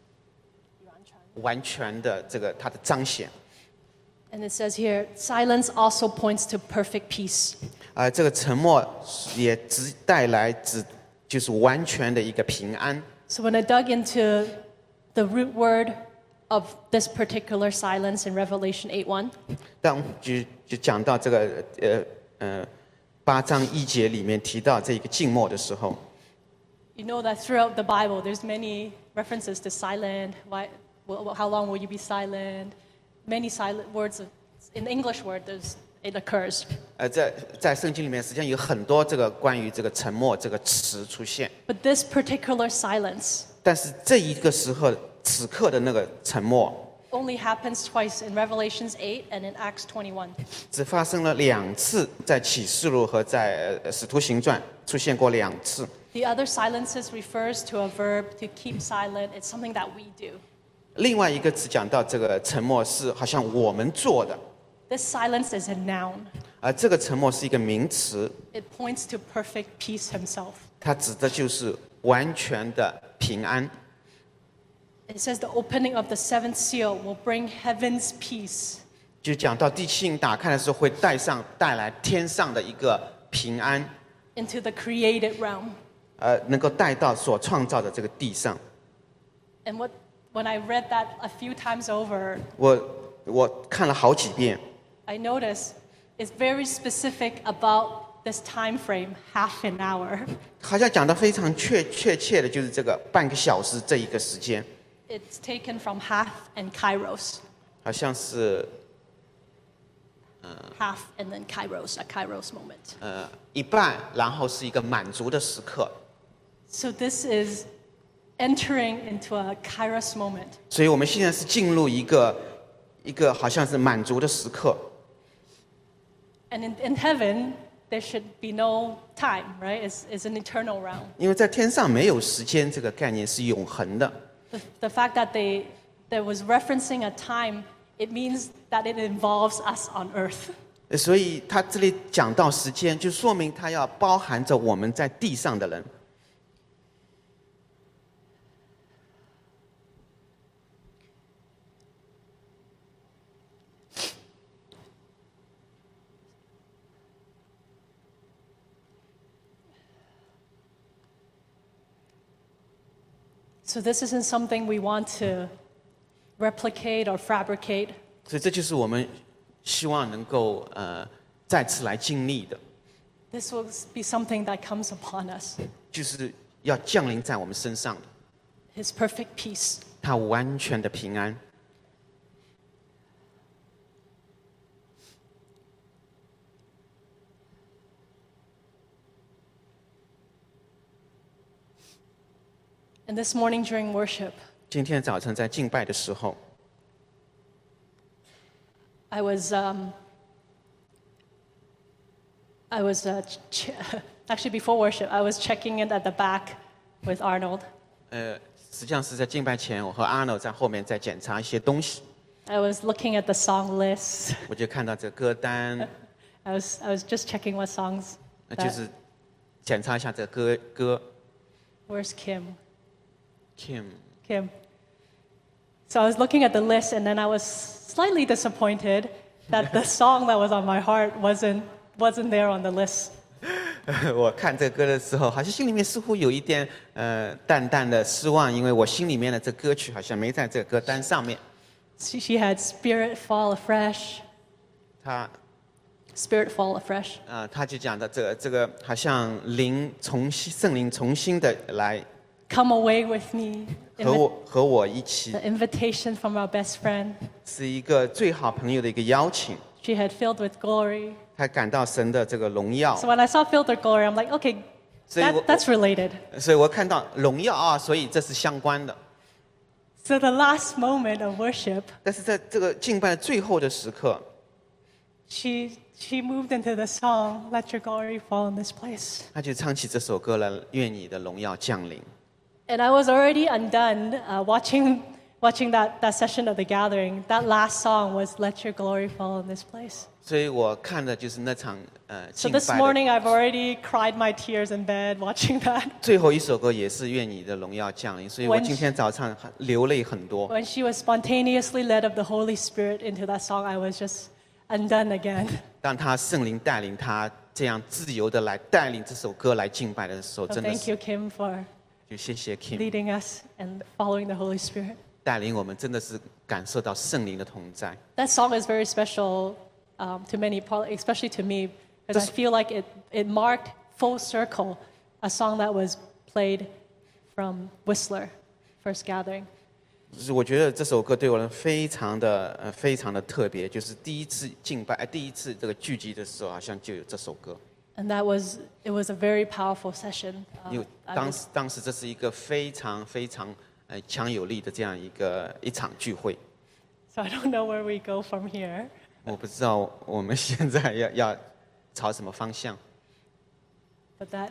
完全的这个它的彰显。 And it says here, silence also points to perfect peace. 啊、这个沉默也只带来只就是完全的一个平安。 So when I dug into the root word of this particular silence in Revelation 8:1, 当就就讲到这个呃呃八章一节里面提到这个静默的时候， you know that throughout the Bible there's many references to silent. Why, well, how long will you be silent? Many silent words of, in the English word there's, it occurs. 呃，在在圣经里面实际上有很多这个关于这个沉默这个词出现， But this particular silence 但是这一个时候此刻的那个沉默 only happens twice in Revelations 8 and in Acts 21. 只发生了两次，在启示录和在呃使徒行传出现过两次。 The other silences refers to a verb to keep silent. It's something that we do. 另外一个词讲到这个沉默是好像我们做的，This silence is a noun. 而这个沉默是一个名词，It points to perfect peace himself. 它指的就是完全的平安。It says the opening of the seventh seal will bring heaven's peace. 就讲到第七印打开的时候，会带上带来天上的一个平安，into the created realm. 呃，能够带到所创造的这个地上。And what, when I read that a few times over, 我我看了好几遍， I noticed it's very specific about this time frame, half an hour. 好像讲的非常确确切的，就是这个半个小时这一个时间， It's taken from half and kairos. 好像是 Half and then kairos, a kairos moment. 呃一半，然后是一个满足的时刻。 So this is entering into a kairos moment. 所以我们现在是进入一个一个好像是满足的时刻。 And in, in heaven, there should be no time, right? It's, it's an eternal realm. 因为在天上没有时间这个概念是永恒的， The, the fact that they there was referencing a time, it means that it involves us on earth. 呃所以他这里讲到时间，就说明他要包含着我们在地上的人。 So this isn't something we want to replicate or fabricate. 所以这就是我们希望能够呃再次来经历的， This will be something that comes upon us. 就是要降临在我们身上的， His perfect peace. 他完全的平安。 And this morning during worship, 今天早晨在敬拜的时候， I was um, I was uh, ch- actually before worship, I was checking in at the back with Arnold. 呃，实际上是在敬拜前，我和阿 n 在后面在检查一些东西， I was looking at the song list. 我就看到这歌单， I was I was just checking what songs. 那 that- 就是检查一下这歌歌。 Where's Kim? Kim， Kim. So I was looking at the list, and then I was slightly disappointed that the song that was on my heart wasn't wasn't there on the list. 我看这歌的时候，好像心里面似乎有一点呃淡淡的失望，因为我心里面的这歌曲好像没在这个歌单上面。 She, she had Spirit Fall Afresh. 他 Spirit Fall Afresh. 呃，他就讲的这个这个好像灵重新圣灵重新的来 Come away with me. 和我和我一起 The，invitation from our best friend. 是一个最好朋友的一个邀请。 She had filled with glory. 他感到神的这个荣耀 So，when I saw filled with glory, I'm like, okay, So you- that, that's related. 所以我看到荣耀啊，所以这是相关的。 So the last moment of worship, 但是在这个敬拜最后的时刻， she she moved into the song, Let Your Glory Fall in This Place. 他就唱起这首歌来，愿你的荣耀降临。 And I was already undone uh, watching, watching that, that session of the gathering. That last song was Let Your Glory Fall in This Place. 所以我看的就是那场呃 So 敬 this 拜的 morning I've already cried my tears in bed watching that. 最后一首歌，也是愿你的荣耀降临。所以我 When 今天早上流泪很多。 When she was spontaneously led of the Holy Spirit into that song, I was just undone again. 当他圣灵带领他这样自由的来带领这首歌来敬拜的时候， So 真的 thank 是 you, Kim, for 就谢谢 Kim leading us and following the Holy Spirit. 带领我们，真的是感受到圣灵的同在。 That song is very special um, to many, probably- especially to me, because I This- feel like it, it marked full circle a song that was played from Whistler, first gathering. 就是我觉得这首歌对我人非常的呃非常的特别，就是第一次敬拜，哎，第一次这个聚集的时候，好像就有这首歌。 And that was, it was a very powerful session. 因 Um, 为 I 当 was- 时当时这是一个非常非常呃强有力的这样一个一场聚会。 so I don't know where we go from here. 我不知道我们现在要要朝什么方向， but that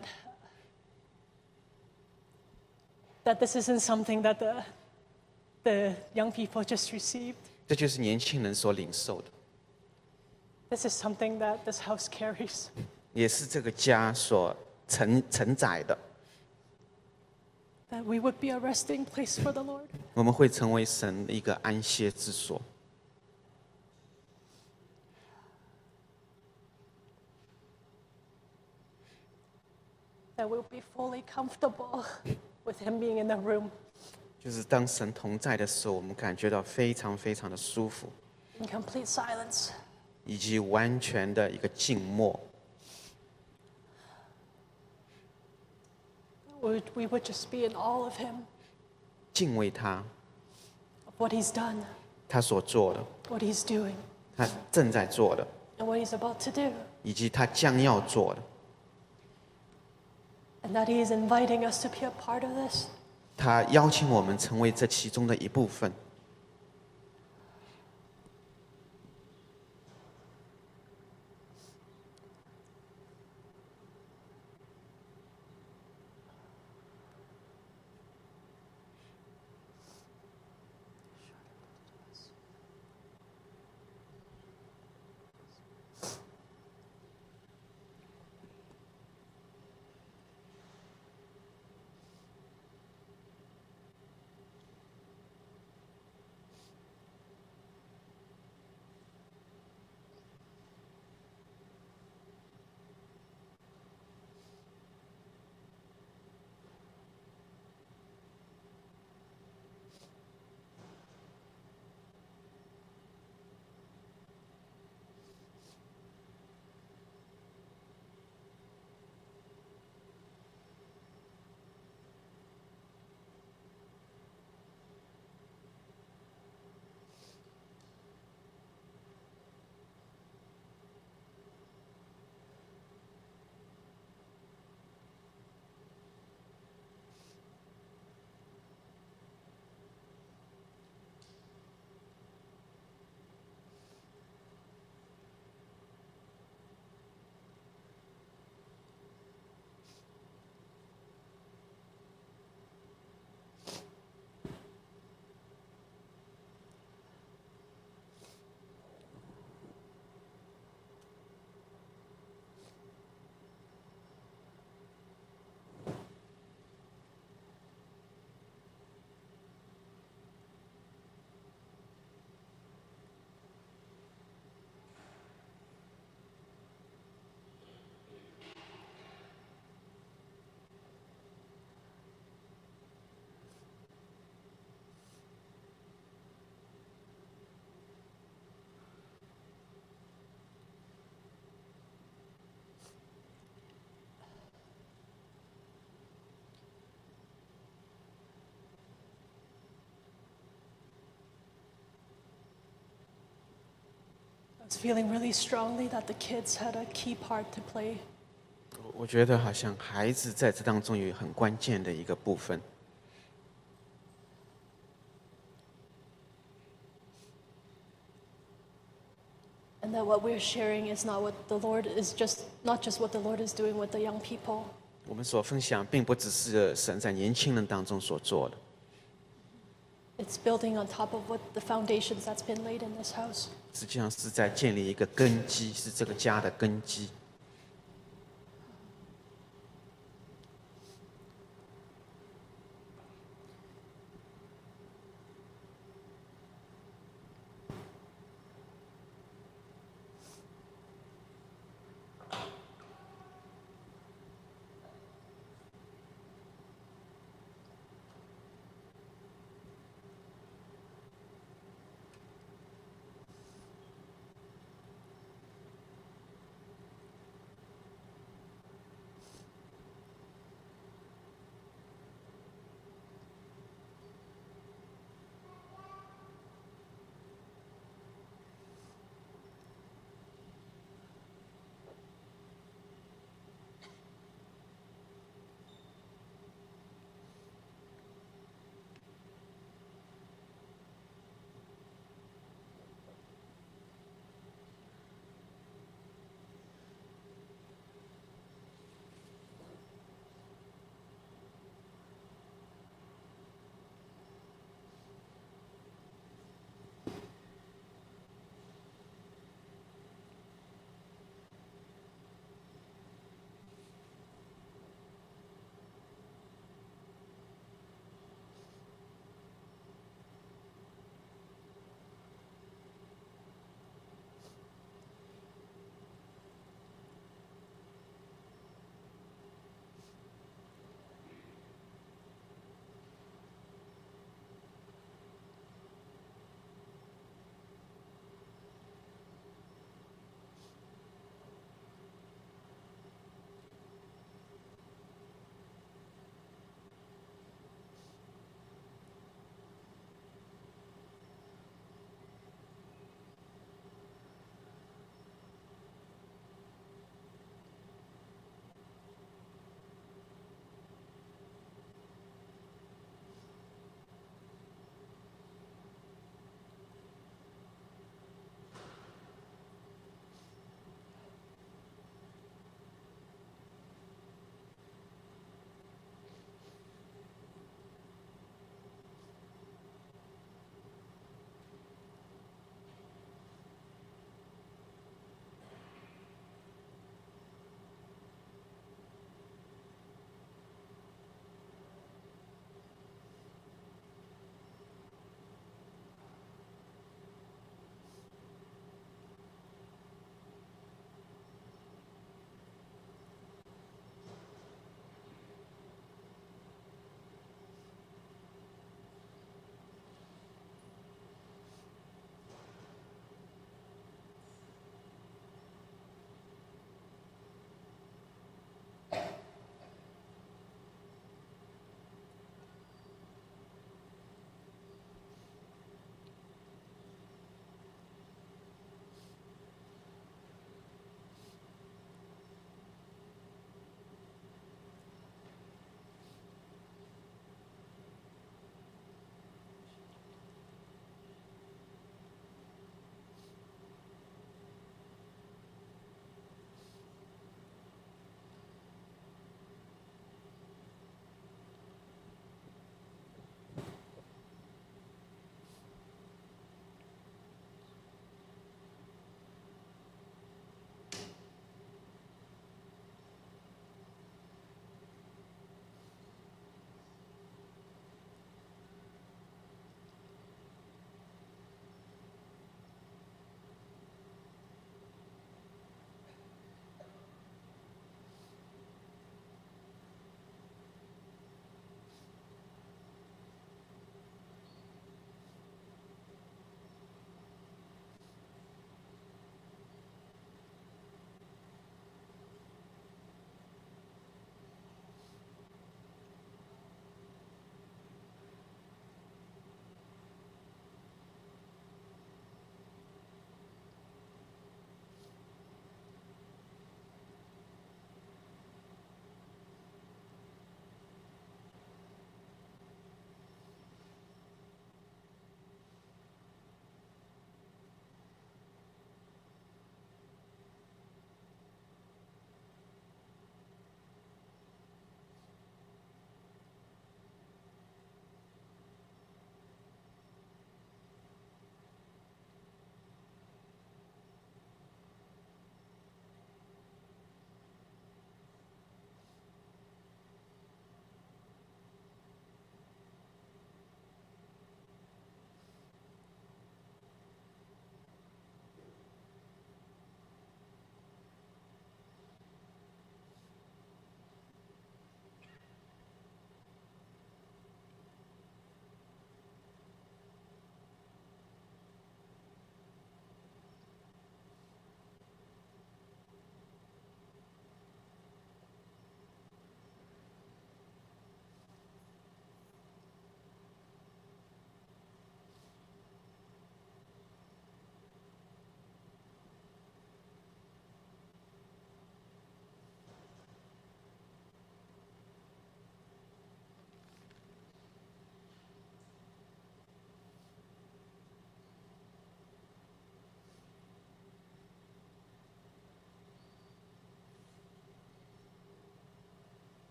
that this isn't something that the the young people just received. 这就是年轻人所领受的， This is something that this house carries. 也是这个家所承承载的。That we would be a resting place for the Lord. 我们会成为神一个安歇之所。That we'll be fully comfortable with Him being in the room 就是当神同在的时候，我们感觉到非常非常的舒服，in complete silence. 以及完全的一个静默。We, we would just be in awe of him, 敬畏他，of what he's done, 他所做的，what he's doing, 他正在做的，and what he's about to do. 以及他将要做的。And that he is inviting us to be a part of this. 他邀请我们成为这其中的一部分。I was feeling really strongly that the kids had a key part to play. 我觉得好像孩子在这当中有很关键的一个部分。 And that what we're sharing is not what the Lord is just not just what the Lord is doing with the young people, 我们所分享并不只是神在年轻人当中所做的， it's building on top of what the foundations that's been laid in this house. 实际上是在建立一个根基，是这个家的根基。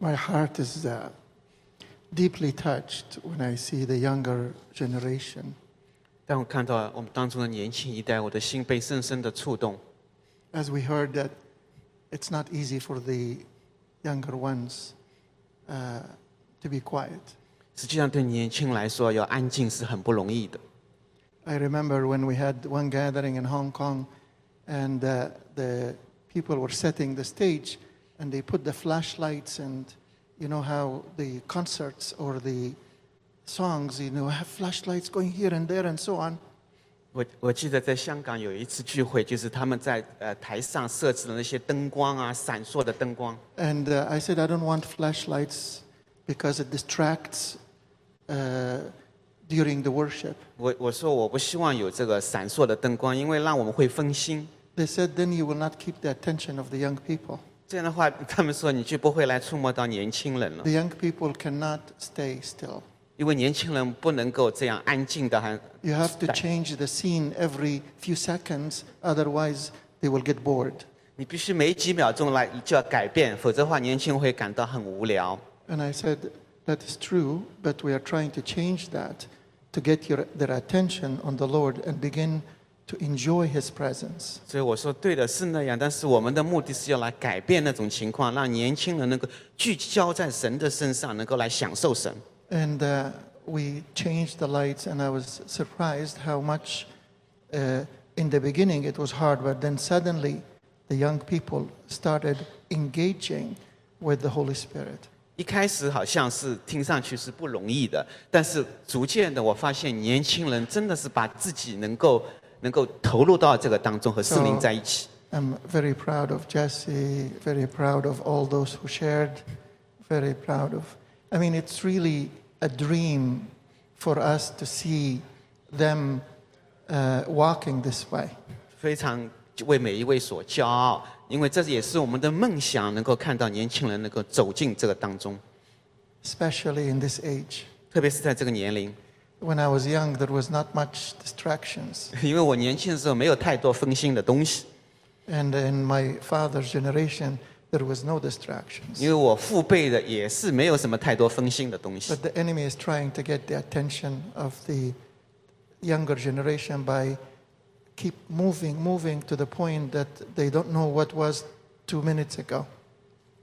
my heart is uh, deeply touched when I see the younger generation. 当我看到我们当中的年轻一代，我的心被深深的触动。 As we heard that it's not easy for the younger ones uh, to be quiet. 实际上，对年轻人来说，要安静是很不容易的。 I remember when we had one gathering in Hong Kong and uh, the people were setting the stage and they put the flashlights and you know how the concerts or the songs, you know, have flashlights going here and there and so on. 我我记得在香港有一次聚会，就是他们在呃台上设置的那些灯光啊，闪烁的灯光。 And uh, I said, I don't want flashlights because it distracts uh, during the worship. 我我说我不希望有这个闪烁的灯光，因为让我们会分心。 They said, then you will not keep the attention of the young people. 这样的话，他们说你就不会来触摸到年轻人了 The，young people cannot stay still. 因为年轻人不能够这样安静的还 You have to change the scene every few seconds, otherwise, they will get bored. 你必须每几秒钟来就要改变，否则的话，年轻人会感到很无聊。 And I said, that is true, but we are trying to change that to get your, their attention on the Lord and begin to enjoy His presence. 所以我说对的是那样，但是我们的目的是要来改变那种情况，让年轻人能够聚焦在神的身上，能够来享受神。 And uh, we changed the lights, and I was surprised how much, uh, in the beginning, it was hard, but then suddenly the young people started engaging with the Holy Spirit. 一开始好像是听上去是不容易的，但是逐渐的我发现年轻人真的是把自己能够 能够投入到这个当中，和圣灵在一起。I'm very proud of Jesse, very proud of all those who shared, very proud of. I mean, it's really a dream for us to see them uh, walking this way. 非常为每一位所骄傲，因为这也是我们的梦想，能够看到年轻人能够走进这个当中，especially in this age. 特别是在这个年龄。When I was young, there was not much distractions. 因为我年轻的时候没有太多分心的东西， And in my father's generation, there was no distractions. 因为我父辈的也是没有什么太多分心的东西 But。the enemy is trying to get the attention of the younger generation by keep moving, moving to the point that they don't know what was two minutes ago.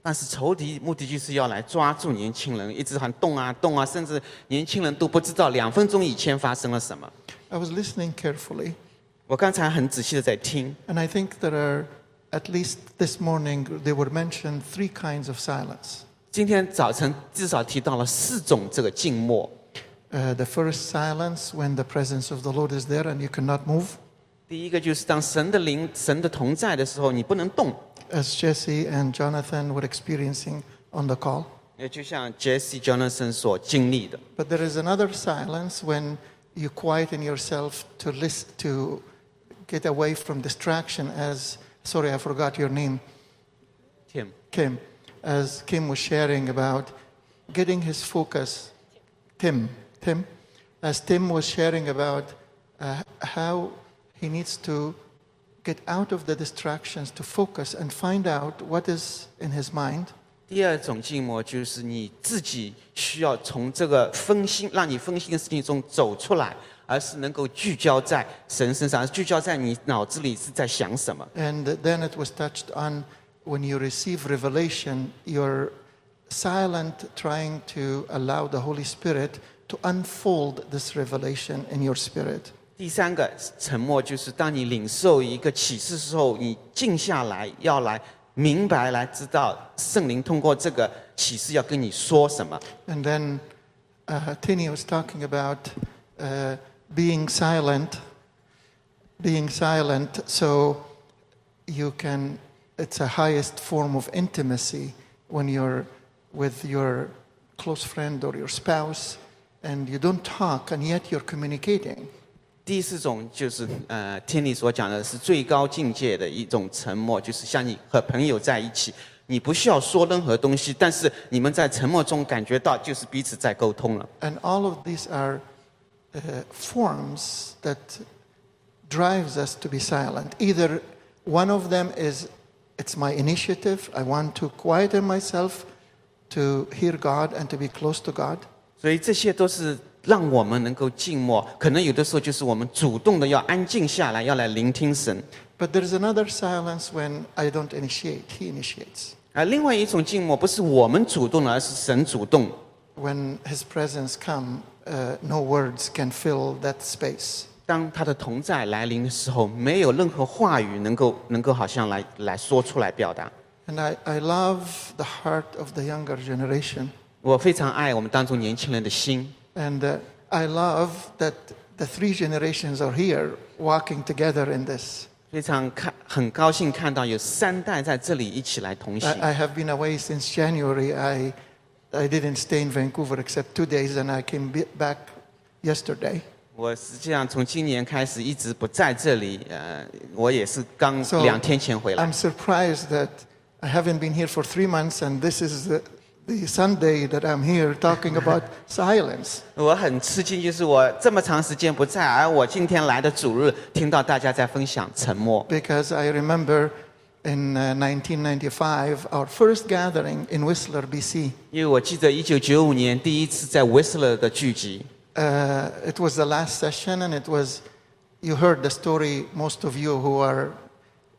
但是仇敌目的就是要来抓住年轻人，一直喊动啊动啊，甚至年轻人都不知道两分钟以前发生了什么。 I was listening carefully, 我刚才很仔细的在听， and I think there are, at least this morning, they were mentioned three kinds of silence. 今天早晨至少提到了四种这个静默。 Uh, the first silence when the presence of the Lord is there and you cannot move. 第一个就是当神的灵、神的同在的时候，你不能动。 as Jesse and Jonathan were experiencing on the call. 也就像 Jesse Jonathan 所经历的。 But there is another silence when you quieten yourself to list to get away from distraction as sorry I forgot your name Tim， Kim as Kim was sharing about getting his focus Tim Tim as Tim was sharing about uh, how he needs to get out of the distractions to focus and find out what is in his mind 第二种静默就是你自己需要从这个分心，让你分心的事情中走出来，而是能够聚焦在神身上，聚焦在你脑子里是在想什么。 And then it was touched on when you receive revelation, you're silent, trying to allow the Holy Spirit to unfold this revelation in your spirit. 第三个沉默就是当你领受一个启示的时候，你静下来，要来明白，来知道圣灵通过这个启示要跟你说什么。 And then uh, Tini was talking about uh, being silent, being silent so you can, it's a highest form of intimacy when you're with your close friend or your spouse and you don't talk and yet you're communicating. 第四种就是呃，听你所讲的是最高境界的一种沉默，就是像你和朋友在一起，你不需要说任何东西，但是你们在沉默中感觉到就是彼此在沟通了。And all of these are uh, forms that drives us to be silent. Either one of them is it's my initiative, I want to quieten myself to hear God and to be close to God. 所以这些都是让我们能够静默。可能有的时候就是我们主动的要安静下来，要来聆听神。But there is another silence when I don't initiate, He initiates. 而另外一种静默不是我们主动的，而是神主动。When His presence come, uh, no words can fill that space. 当他的同在来临的时候，没有任何话语能够能够好像来来说出来表达。And I, I love the heart of the younger generation. 我非常爱我们当中年轻人的心，And uh, I love that the three generations are here walking together in this. 非常看很高兴看到有三代在这里一起来同行。 I, I have been away since January. I, I didn't stay in Vancouver except two days, and I came be- back yesterday. 我实际上从今年开始一直不在这里，呃，我也是刚 So 两天前回来 I'm。surprised that I haven't been here for three months, and this is the, the Sunday that I'm here talking about silence. 我很吃惊，就是我这么长时间不在，而我今天来的主日，听到大家在分享沉默。 Because I remember in uh, 1995, our first gathering in Whistler, BC. 因为我记得一九九五年第一次在 Whistler 的聚集， Uh, it was the last session, and it was, you heard the story, most of you who are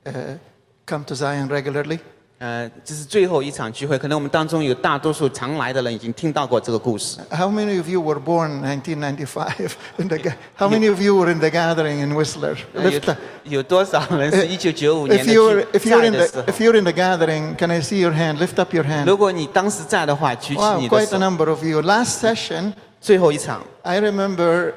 uh, come to Zion regularly. 呃，这是最后一场聚会，可能我们当中有大多数常来的人已经听到过这个故事。 How many of you were born 1995? In the, ga- how many of you were in the gathering in Whistler? 呃有 Lift up. 有多少人是一九九五年 If 的 you're, if 聚 you're 在 in 的 the 时候 if？you're in the gathering, can I see your hand? Lift up your hand. 如果你当时在的话，举起 Wow, 你的 quite a 手。 number of you. Last session, 最后一场， I remember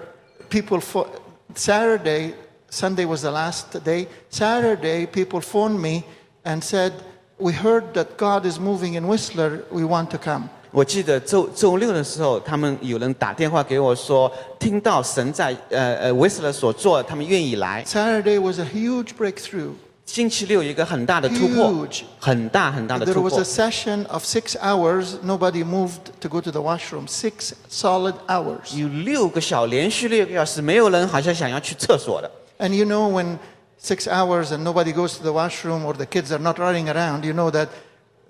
people fo- Saturday, Sunday was the last day. Saturday, people phoned me and said, "We heard that God is moving in Whistler. We want to come." 我记得周周六的时候，他们有人打电话给我说，听到神在呃呃 Whistler 所做，他们愿意来。 Saturday was a huge breakthrough. 星期六有一个很大的突破 Huge，很大很大的 There 突 was 破 a。session of six hours. Nobody moved to go to the washroom. Six solid hours. 有六个小连续六个小时，没有人好像想要去厕所的。 And you know, when six hours and nobody goes to the washroom or the kids are not running around, you know that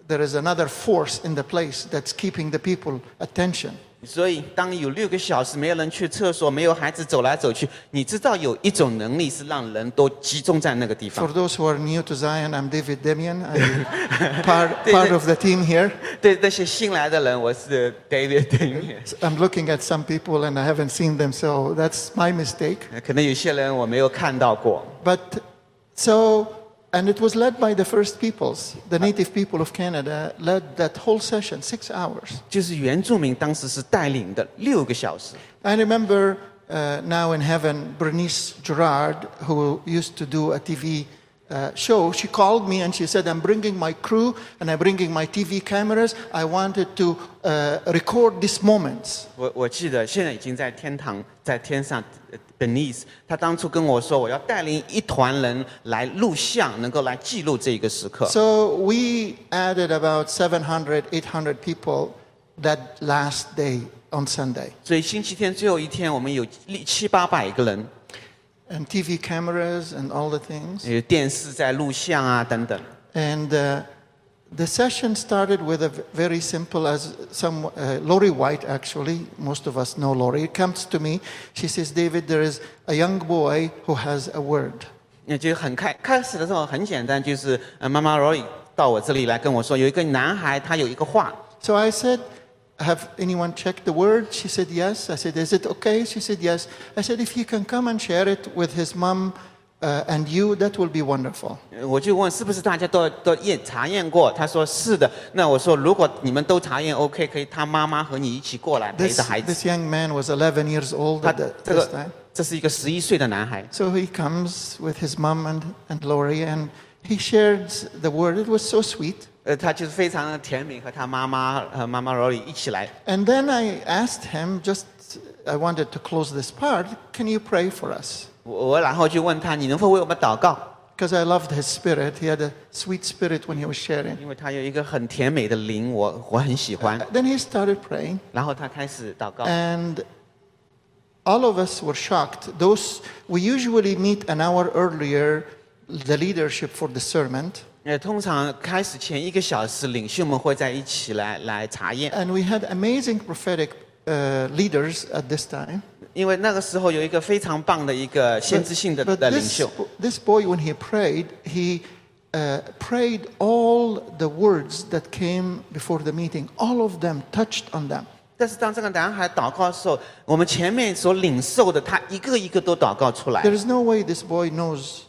there is another force in the place that's keeping the people attention. 所以，当有六个小时没有人去厕所，没有孩子走来走去，你知道有一种能力是让人都集中在那个地方 For 方。those who are new to Zion, I'm David Demian. I'm part, part of the team here. 对那些新来的人，我是 David Demian。I'm looking at some people and I haven't seen them, so that's my mistake. 可能有些人我没有看到过。But so, and it was led by the first peoples, the native people of Canada, led that whole session, six hours. 就是原住民当时是带领的六个小时。 I remember uh, now in heaven, Bernice Gerard, who used to do a TV uh, show, she called me and she said, I'm bringing my crew and I'm bringing my TV cameras. I wanted to uh, record these moments. 我我记得现在已经在天堂，在天上。呃 Denise，他当初跟我说，我要带领一团人来录像，能够来记录这个时刻。 So we added about 700, 800 people that last day on Sunday. 所以星期天最后一天，我们有七七八百个人， And TV cameras and all the things. 有电视在录像啊等等。 And uh, the session started with a v- very simple, as some uh, Lori White actually, most of us know Lori, comes to me. She says, David, there is a young boy who has a word. 那就很开开始的时候很简单，就是呃妈妈 Roy 到我这里来跟我说，有一个男孩他有一个话， So I said, Have anyone checked the word? She said, Yes. I said, Is it okay? She said, Yes. I said, If he can come and share it with his mom uh, and you, that will be wonderful. 呃我就问是不是大家都都验查验过？他说是的。那我说如果你们都查验 OK，可以他妈妈和你一起过来陪 This, 着孩子 this。young man was 11 years old 他 at the, 这 this 个 time. 这是一个十一岁的男孩， So he comes with his mom and, and Lori, and he shared the word. It was so sweet. 呃，他就是非常的甜美，和他妈妈和妈妈 Roy 一起来。 And then I asked him, just I wanted to close this part, can you pray for us? 我我然后就问他，你能否为我们祷告？ Because I loved his spirit. He had a sweet spirit when he was sharing. 因为他有一个很甜美的灵，我我很喜欢。 Then he started praying, 然后他开始祷告。 and all of us were shocked. Those we usually meet an hour earlier, the leadership for the sermon. 呃，通常开始前一个小时，领袖们会在一起来来查验， And we had amazing prophetic uh, leaders at this time. 因为那个时候有一个非常棒的一个先知性的 But 的领 this, 袖。 this boy, when he prayed, he uh, prayed all the words that came before the meeting. All of them touched on them. 但是当这个男孩祷告的时候，我们前面所领受的，他一个一个都祷告出来 There。is no way this boy knows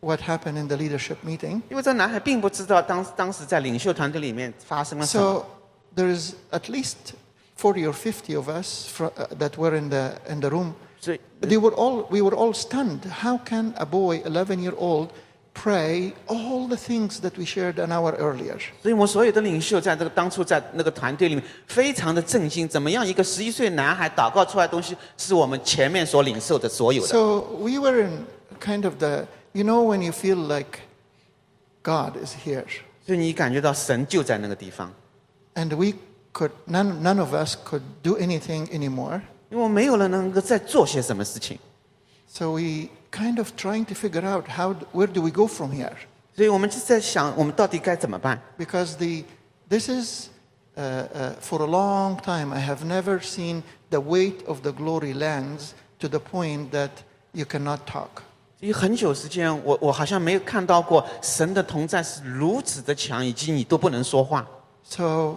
what happened in the leadership meeting. 因为这个男孩并不知道当当时在领袖团队里面发生了什么。 So there is at least 40 or 50 of us fro- uh, that were in the, in the room. 所以 They were all, we were all stunned. How can a boy, 11 year old, pray all the things that we shared an hour earlier? 所以我们所有的领袖在这个当初在那个团队里面非常的震惊，怎么样一个十一岁男孩祷告出来的东西，是我们前面所领受的所有的。 So we were in kind of the, you know, when you feel like God is here. 所以你感觉到神就在那个地方， And we could, none, none of us could do anything anymore. 因为没有人能够再做些什么事情， So we kind of trying to figure out how, where do we go from here? 所以我们就在想，我们到底该怎么办？ Because the, this is, uh, uh, for a long time, I have never seen the weight of the glory lands to the point that you cannot talk. 有很久时间，我我好像没有看到过神的同在是如此的强，以及你都不能说话。 So,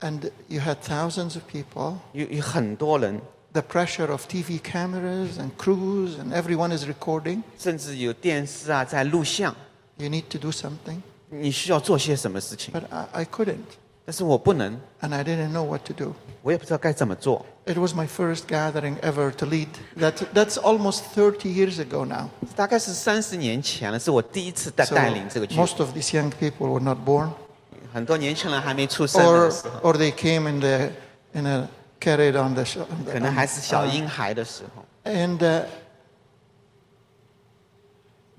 and you had thousands of people. 有有很多人， The pressure of TV cameras and crews, and everyone is recording. 甚至有电视啊在录像， You need to do something. 你需要做些什么事情， But I, I couldn't, 但是我不能， and I didn't know what to do. 我也不知道该怎么做。 It was my first gathering ever to lead. That, that's almost 30 years ago now. 大概是三十年前了，是我第一次带 So 带领这个剧， most of these young people were not born, 很多年轻人还没出生那个 or, 时候， or they came in the, in a carried on the, sh- on the 可能还是小婴孩的时候。 and uh,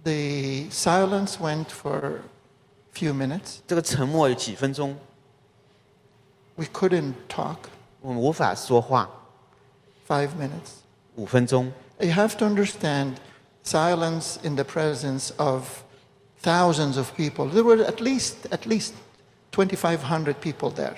the silence went for a few minutes. 这个沉默有几分钟， We couldn't talk. 我们无法说话。 Five minutes. 五分钟， You have to understand silence in the presence of thousands of people. There were at least at least 2,500 people there.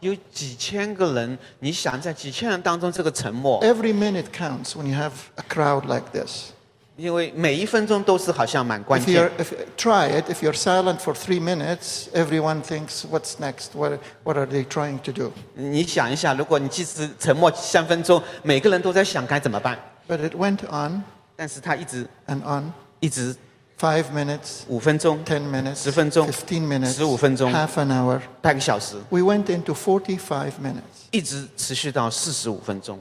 有几千个人，你想在几千人当中这个沉默， Every minute counts when you have a crowd like this. 因为每一分钟都是好像蛮关 If 键 you're,。if, try it. If you're silent for three minutes, everyone thinks, "What's next? What, what are they trying to do?" 你想一下，如果你即使沉默三分钟，每个人都在想该怎么办， But it went on 但是他一直 and on. 一直 Five minutes, 五分钟、 ten minutes, 十分钟、 fifteen minutes, 十五分钟、 half an hour. 半个小时， We went into 45 minutes. 一直持续到四十五分钟，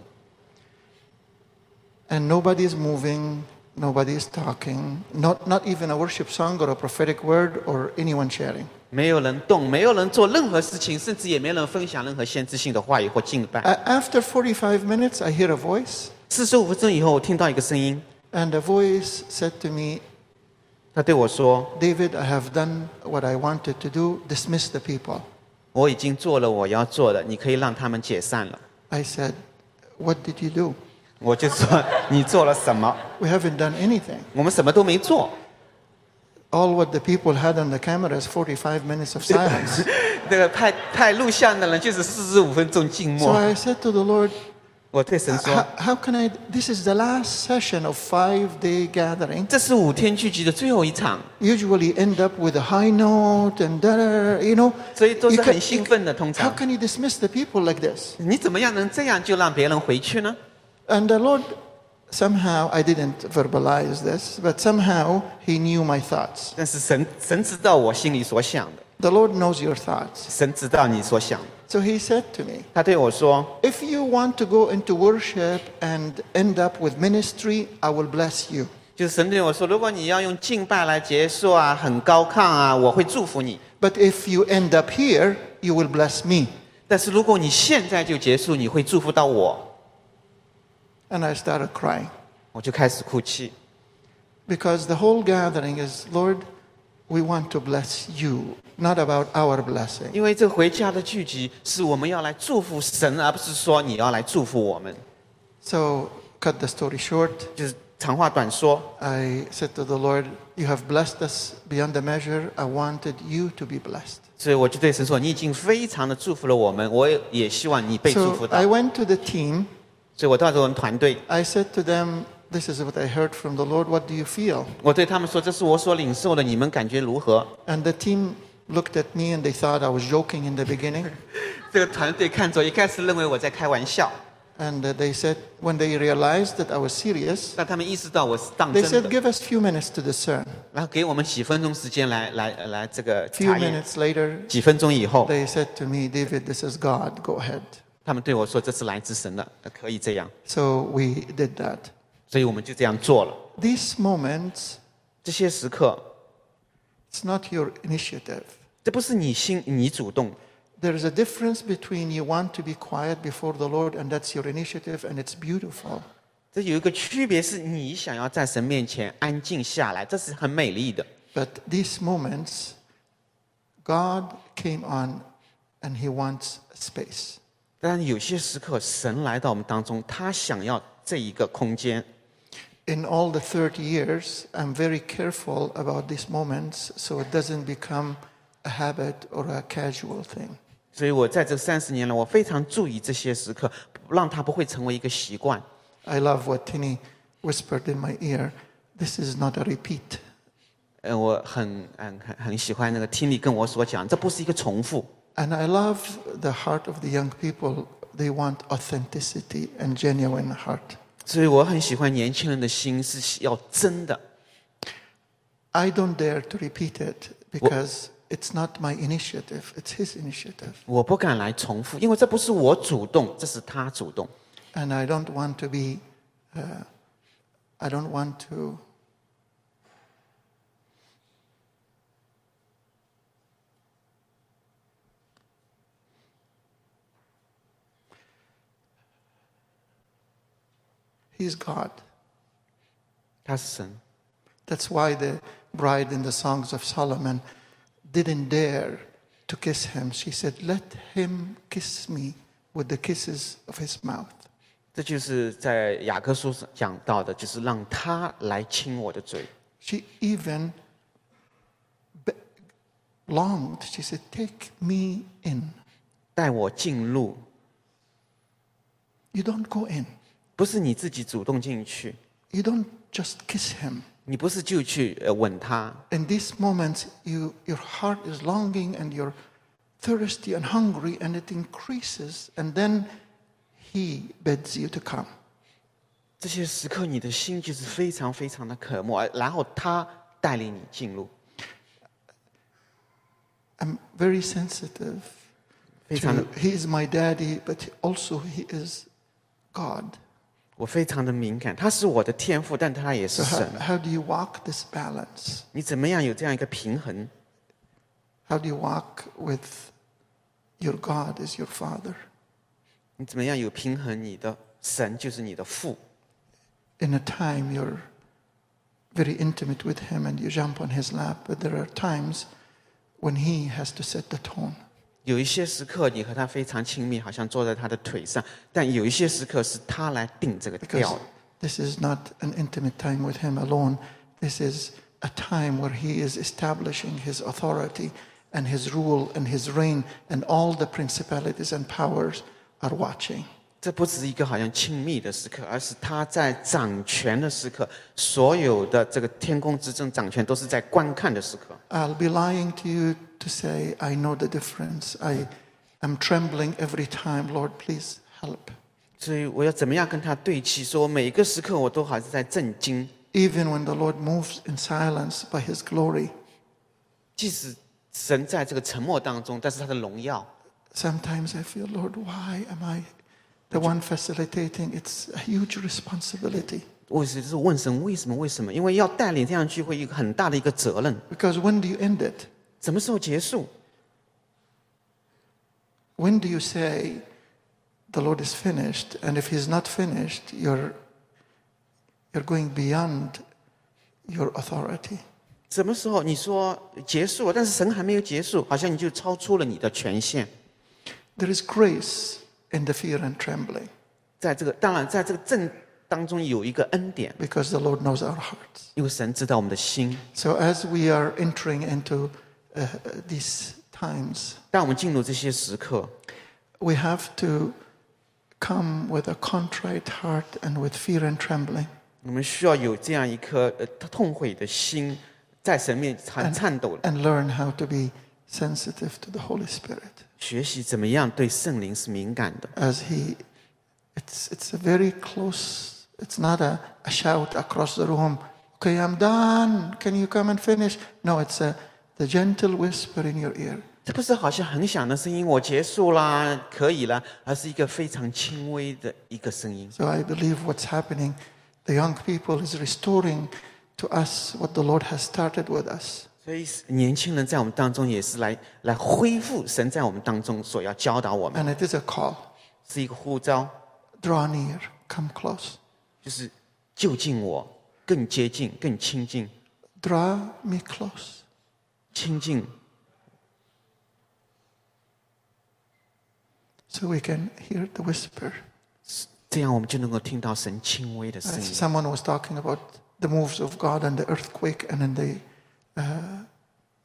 and nobody is moving, nobody is talking, not, not even a worship song or a prophetic word or anyone sharing. 没有人动，没有人做任何事情，甚至也没人分享任何先知性的话语或敬拜。 A- after 45 minutes, I hear a voice, 四十五分钟以后，我听到一个声音， and the voice said to me, 他对我说 David, I have done what I wanted to do, dismiss the people.：“ 我已经做了我要做的，你可以让他们解散了。 I said, What did you do? ” 我就说：“你做了什么？ We haven't done anything. 我们什么都没做。 All what the people had on the camera is 45 minutes of silence. 那个拍拍录像的人就是四十五分钟静 so 默。 I said to the Lord, 我对神说 how, how can I? This is the last session of five day gathering.：“ 这是五天聚集的最后一场， usually end up with a high note and da, you know. 所以都 you 是 can- 很兴奋的。通 How 常， can you dismiss the people like this? 你怎么样能这样就让别人回去呢？ And the Lord, somehow, I didn't verbalize this, but somehow He knew my thoughts. 但是神神知道我心里所想的， The Lord knows your thoughts. 神知道你所想的。 So He said to me, 他对我说 If you want to go into worship and end up with ministry, I will bless you. 就是神对我说，如果你要用敬拜来结束啊，很高亢啊，我会祝福你。 But if you end up here, you will bless me. 但是如果你现在就结束，你会祝福到我。 And I started crying 我就开始哭泣， because the whole gathering is, Lord, we want to bless you, not about our blessing. 因为这回家的聚集是我们要来祝福神，而不是说你要来祝福我们。 So, cut the story short, 就是 长话短说， I said to the Lord, You have blessed us beyond the measure. I wanted you to be blessed. 所以我就对神说：“你已经非常的祝福了我们，我也也希望你被祝福 So 到。 I went to the team. 所以我到时候我们团队， I said to them, This is what I heard from the Lord. What do you feel? 我对他们说：“这是我所领受的，你们感觉如何 And the team looked at me and they thought I was joking in the beginning.？” 这个团队看着一开始认为我在开玩笑， And uh, they said, when they realized that I was serious, 但他们意识到我是当 they 真 said, 的， Give us few minutes to discern. 然后给我们几分钟时间来来来这个 Few 查验。 minutes later, 几分钟以后， they said to me, David, this is God. Go ahead. 他们对我说：“这是来自神的，呃可以这样。 So we did that. ”所以我们就这样做了。 These moments, 这些时刻， it's not your initiative. 这不是你心你主动， There is a difference between you want to be quiet before the Lord and that's your initiative and it's beautiful. 这有一个区别，是你想要在神面前安静下来，这是很美丽的。 But these moments, God came on and He wants space. 但有些时刻，神来到我们当中，他想要这一个空间。 In all the 30 years, I'm very careful about these moments so it doesn't become a habit or a casual thing. 所以我在这三十年来，我非常注意这些时刻，让它不会成为一个习惯。 I love what Tini whispered in my ear. This is not a repeat. 呃，我很很很很喜欢那个听你跟我所讲，这不是一个重复。 And I love the heart of the young people. They want authenticity and genuine heart. 所以我很喜欢年轻人的心是要真的。 I don't dare to repeat it because it's not my initiative, it's his initiative. 我不敢来重复，因为这不是我主动，这是他主动。 And I don't want to be, uh, I don't want to. He's God. 他是神， That's why the bride in the Songs of Solomon didn't dare to kiss him. She said, Let him kiss me with the kisses of his mouth. 这就是在雅各书上讲到的，就是让他来亲我的嘴。 She even be- longed. She said, Take me in. 带我进入， You don't go in. 不是你自己主动进去， You don't just kiss him. 你不是就去呃吻他。 In these moments, you, your heart is longing and you're thirsty and hungry, and it increases. And then he bids you to come. 这些时刻，你的心就是非常非常的渴慕，而然后他带领你进入， I'm very sensitive. 非常的 To, he is my daddy, but also he is God. 我非常的敏感。他是我的天赋，但他也是 So how, 神。 how do you walk this balance? 你怎么样有这样一个平衡？ How do you walk with your God as your father? 你怎么样有平衡？你的神就是你的父。 In a time you're very intimate with him and you jump on his lap, but there are times when he has to set the tone. 有一些时刻，你和他非常亲密，好像坐在他的腿上；但有一些时刻是他来定这个调。this is not an intimate time with him alone. This is a time where he is establishing his authority and his rule and his reign, and all the principalities and powers are watching. 这不只是一个好像亲密的时刻，而是他在掌权的时刻，所有的这个天空之政掌权都是在观看的时刻。I'll be lying to you to say I know the difference. I am trembling every time. Lord, please help. 所以我要怎么样跟他对齐？说每一个时刻我都还是在震惊， Even when the Lord moves in silence by his glory, 即使神在这个沉默当中，但是他的荣耀， sometimes I feel, Lord, why am I the one facilitating? It's a huge responsibility. 我只是问神为什么？为什么？因为要带领这样聚会，一个很大的一个责任。 Because when do you end it? 什么时候结束？ When do you say the Lord is finished? And if He's not finished, you're, you're going beyond your authority. 什么时候你说结束了，但是神还没有结束，好像你就超出了你的权限。 There is grace in the fear and trembling. 在这个当然，在这个震 当中有一个恩典， because the Lord knows our hearts. 因为神知道我们的心。 So as we are entering into uh, these times, 当我们进入这些时刻， we have to come with a contrite heart and with fear and trembling. 我们需要有这样一颗呃痛悔的心，在神面前颤抖， and learn how to be sensitive to the Holy Spirit 学习怎么样对圣灵是敏感的。 as He. It's it's a very close. It's not a, a shout across the room. Okay, I'm done. Can you come and finish? No, it's a the gentle whisper in your ear. 这不是好像很响的声音，我结束啦，可以啦，而是一个非常轻微的一个声音。 So I believe what's happening, the young people is restoring to us what the Lord has started with us. 所以年轻人在我们当中也是来来恢复神在我们当中所要教导我们， And it is a call. 是一个呼召， Draw near, come close. 就是就近我，更接近，更亲近， Draw me close. 亲近， So we can hear the whisper. 这样我们就能够听到神轻微的声 As 音。 someone was talking about the moves of God and the earthquake and then the uh,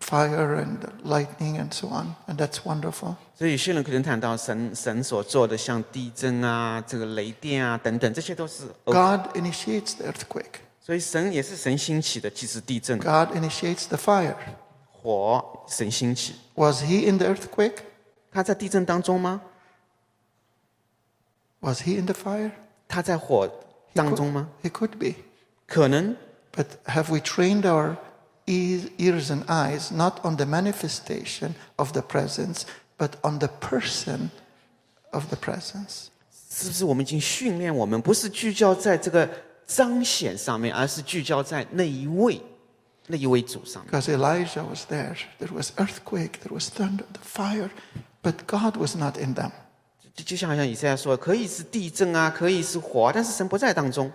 fire and the lightning and so on. And that's wonderful. 所以有些人可能谈到神神所做的，像地震啊、这个雷电啊等等，这些都是。哦 God initiates the earthquake. 所以神也是神兴起的，即使地震、 God initiates the fire. 火，神兴起。 Was he in the earthquake? 他在地震当中吗？ Was he in the fire? 他在火 He 当中吗？ He could be. 可能， But have we trained our ears, ears and eyes not on the manifestation of the presence, but on the person of the presence? 是不是我们已经训练我们，不是聚焦在这个彰显上面，而是聚焦在那一位、 那一位主上面？ Because Elijah was there. There was earthquake, there was thunder, the fire, but God was not in them. 就就像好像以赛亚说，可以是地震啊，可以是火啊，但是神不在当中。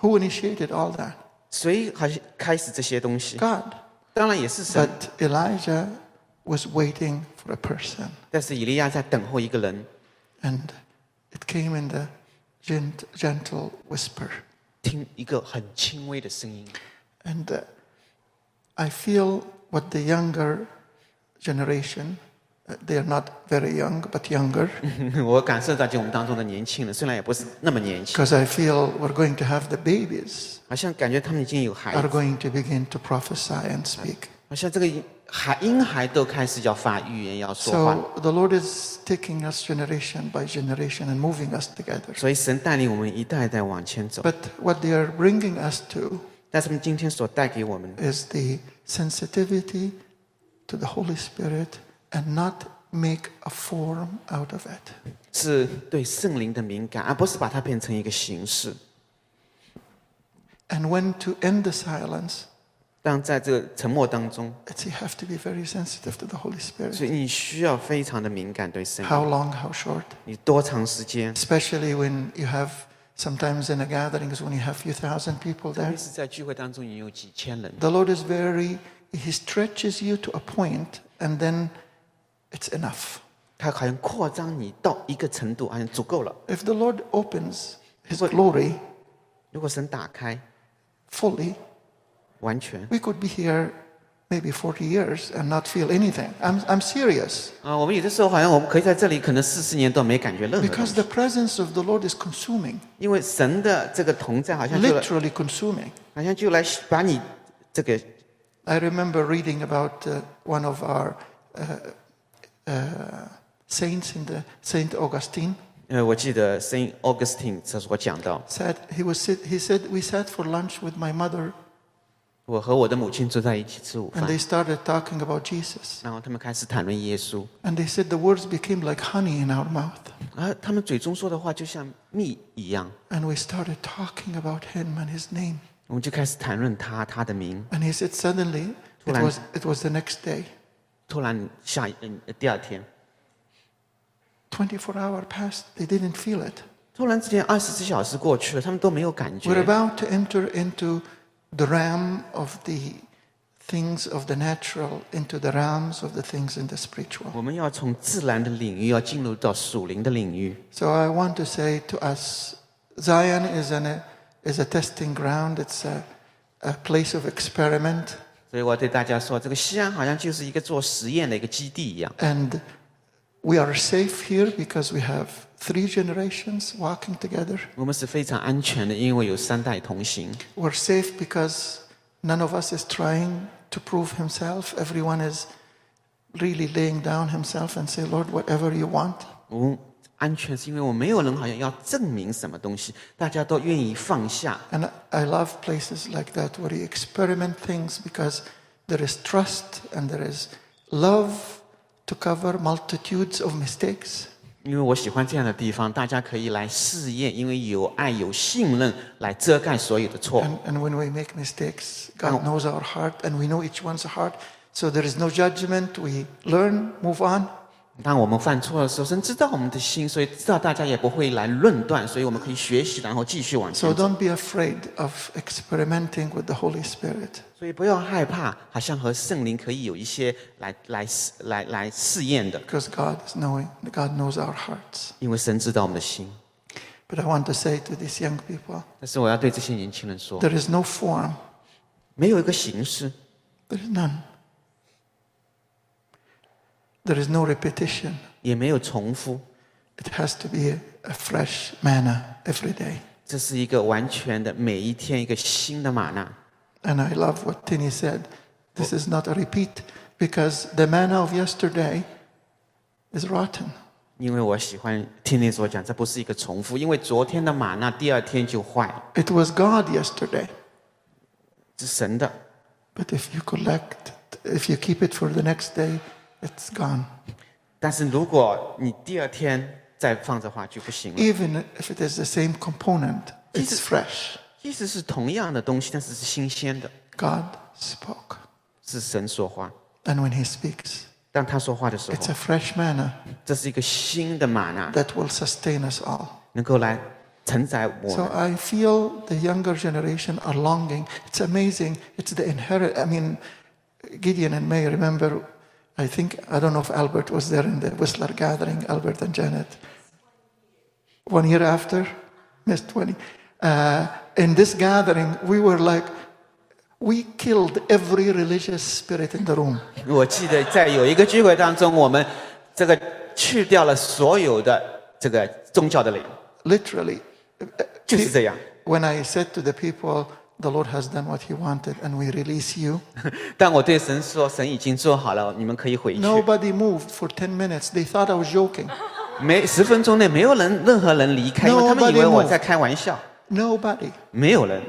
Who initiated all that? 谁好像开始这些东西？ God. 当然也是神 But，Elijah was waiting for a person. 但是以利亚在等候一个人， And it came in the gent- gentle whisper. 听一个很轻微的声音。 And uh, I feel what the younger generation, uh, they are not very young, but younger, 我感受到就我们当中的年轻人，虽然也不是那么年轻， because I feel we're going to have the babies 好像感觉他们已经有孩 are 子， going to begin to prophesy and speak. 好像这个孩婴孩都开始要发预言，要说话。 So the Lord is taking us generation by generation and moving us together. 所以神带领我们一代一代往前走。 But what they are bringing us to 但是他们今天所带给我们的， is the sensitivity to the Holy Spirit and not make a form out of it. 是对圣灵的敏感，而不是把它变成一个形式。 And when to end the silence, 当在这个沉默当中， it's you have to be very sensitive to the Holy 所 Spirit. 以你需要非常的敏感对圣 How 灵。 long, how short? 你多长时间？ Especially when you have sometimes in the gatherings when you have few thousand people 特 there. 别是在聚会当中，你有几千人， The Lord is very He stretches you to a point and then it's enough. 他好像扩张你到一个程度，好像足够了。 If the Lord opens His But- glory 如果神打开， fully, 完全 we could be here maybe 40 years and not feel anything. I'm, I'm serious. 啊，我们有的时候好像我们可以在这里，可能四十年都没感觉任何东 Because 西 the presence of the Lord is consuming, 因为神的这个同在，好像就来 literally consuming. 好像就来把你这个 I remember reading about uh, one of our uh, uh, saints in the Saint Augustine 呃，我记得 Saint Augustine 这所讲到， said he was sit, he said we sat for lunch with my mother 我和我的母亲坐在一起吃午 and 饭 they，started talking about Jesus 然后他们开始谈论耶稣， and they said the words became like honey in our mouth 而他们嘴中说的话就像蜜一样， and we started talking about him and his name 我们就开始谈论他他的名。 and he said suddenly it Tulan. was it was the next day 突然下一嗯第二天， 24 hour passed they didn't feel it 突然之间二十四小时过去了，他们都没有感 we're 觉。 about to enter into the realm of the things of the natural into the realms of the things in the spiritual 我们要从自然的领域要进入到属灵的领域。 So I want to say to us, Zion is an, is a testing ground, it's a, a place of experiment. 所以我对大家说，这个西安好像就是一个做实验的一个基地一样。 And we are safe here because we have three generations walking together. 我们是非常安全的，因为有三代同行。 We're safe because none of us is trying to prove himself. Everyone is really laying down himself and say, Lord, whatever you want. 我们安全是因为我们没有人好像要证明什么东西，大家都愿意放下。 And I love places like that where you experiment things because there is trust and there is love to cover multitudes of mistakes. 因为我喜欢这样的地方，大家可以来试验，因为有爱、有信任来遮盖所有的错。And, and when we make mistakes, God knows our heart and we know each one's heart. So there is no judgment. We learn, move on. 当我们犯错的时候，神知道我们的心，所以知道大家也不会来论断，所以我们可以学习，然后继续往前走。don't be afraid of experimenting with the Holy Spirit. 所以不要害怕，好像和圣灵可以有一些来来试来来试验的，because God is knowing, God knows our hearts. 因为神知道我们的心。But I want to say to these young people, 但是我要对这些年轻人说，there is no form, 没有一个形式，there is none. There is no repetition. 也没有重复， It has to be a, a fresh manna every day. 这是一个完全的每一天一个新的玛纳。 And I love what Tini said. This is not a repeat because the manna of yesterday is rotten. 因为我喜欢听你所讲，这不是一个重复，因为昨天的玛纳第二天就坏了， It was God yesterday. 是神的。 But if you collect, if you keep it for the next day, it's gone. 但是如果你第二天再放这话就不行了。Even if it is the same component, it's fresh. 意思是同样的东西，但是是新鲜的。God spoke. 是神说话。And when He speaks, 当他说话的时候 a fresh manna 这是一个新的玛纳，that will sustain us all. 能够来承载我 So 们。I feel the younger generation are longing. It's amazing. It's the inherit. I mean, Gideon and May remember I think, I don't know if Albert was there in the Whistler gathering, Albert and Janet. One year after, missed 20. Uh, in this gathering, we were like, we killed every religious spirit in the room. 我记得在有一个聚会当中，我们这个去掉了所有的这个宗教的灵， Literally. 就是这样。 When I said to the people, the Lord has done what He wanted, and we release you. 但我对神说，神已经做好了，你们可以回去。 Nobody moved for 10 minutes. They thought I was joking. 没十分钟内没有人任何人离开，因为他们以为我在开玩笑。 Nobody. 没有人，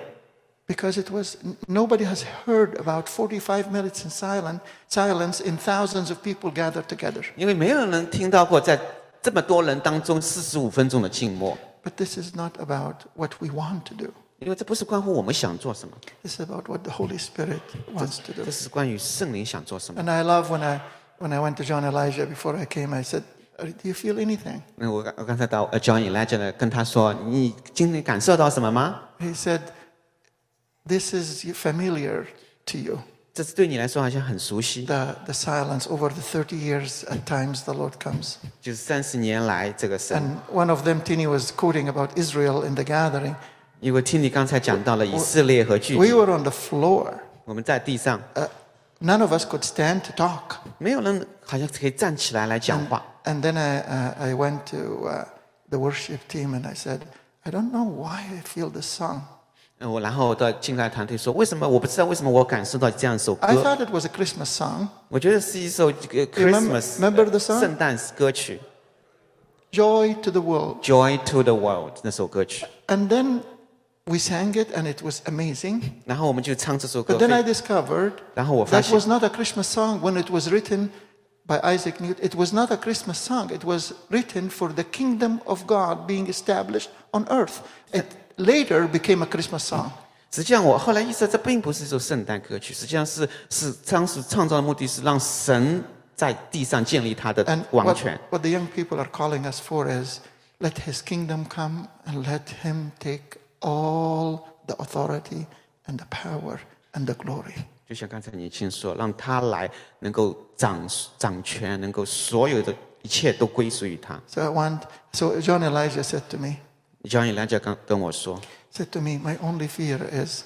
Because it was, n- nobody has heard about 45 minutes in silent, silence in thousands of people gathered together. 因为没有人听到过在这么多人当中四十五分钟的静默， But this is not about what we want to do. 因为这不是关乎我们想做什么， This is about what the Holy Spirit wants to do. 这是关于圣灵想做什么。 And I love when I, when I went to John Elijah before I came, I said, "Uh, Do you feel anything? 那我刚我刚才到呃 John Elijah 呢，跟他说，你今天感受到什么吗？ He said, This is familiar to you. 这是对你来说好像很熟悉， The, the silence over the 30 years, at times the Lord comes. 就是三十年来这个神。 And one of them, Tini, was quoting about Israel in the gathering. 因为听你刚才讲到了以色列和聚 We 集， were on the floor. 我们在地上， Uh, none of us could stand to talk. 没有人好像可以站起来来讲话。 And then I, uh, I went to uh, the worship team and I said, I don't know why I feel this song. 嗯，我然后到进来团队说，为什么我不知道为什么我感受到这样一首 I 歌？ thought it was a Christmas song, 我觉得是一首这个 remember- Christmas remember the song？圣诞歌曲 Joy to the World. 《Joy to the World》那首歌曲。 And then we sang it and it was amazing. 然后我们就唱这首歌 But。then I 非 discovered 然后我发 that 现 was not a Christmas song when it was written by Isaac Newton. It was not a Christmas song. It was written for the kingdom of God being established on earth. It later became a Christmas song. 实际上，我后来意识到，这并不是一首圣诞歌曲，实际上是是当时创造的目的是让神在地上建立他的 And 王 what, 权。 what the young people are calling us for is let his kingdom come and let him take all the authority and the power and the glory. 就像刚才年轻人说，让他来能够掌掌权，能够所有的一切都归属于他。 So I want, so John Elijah said to me, 教员梁姐刚跟我说， said to me, My only fear is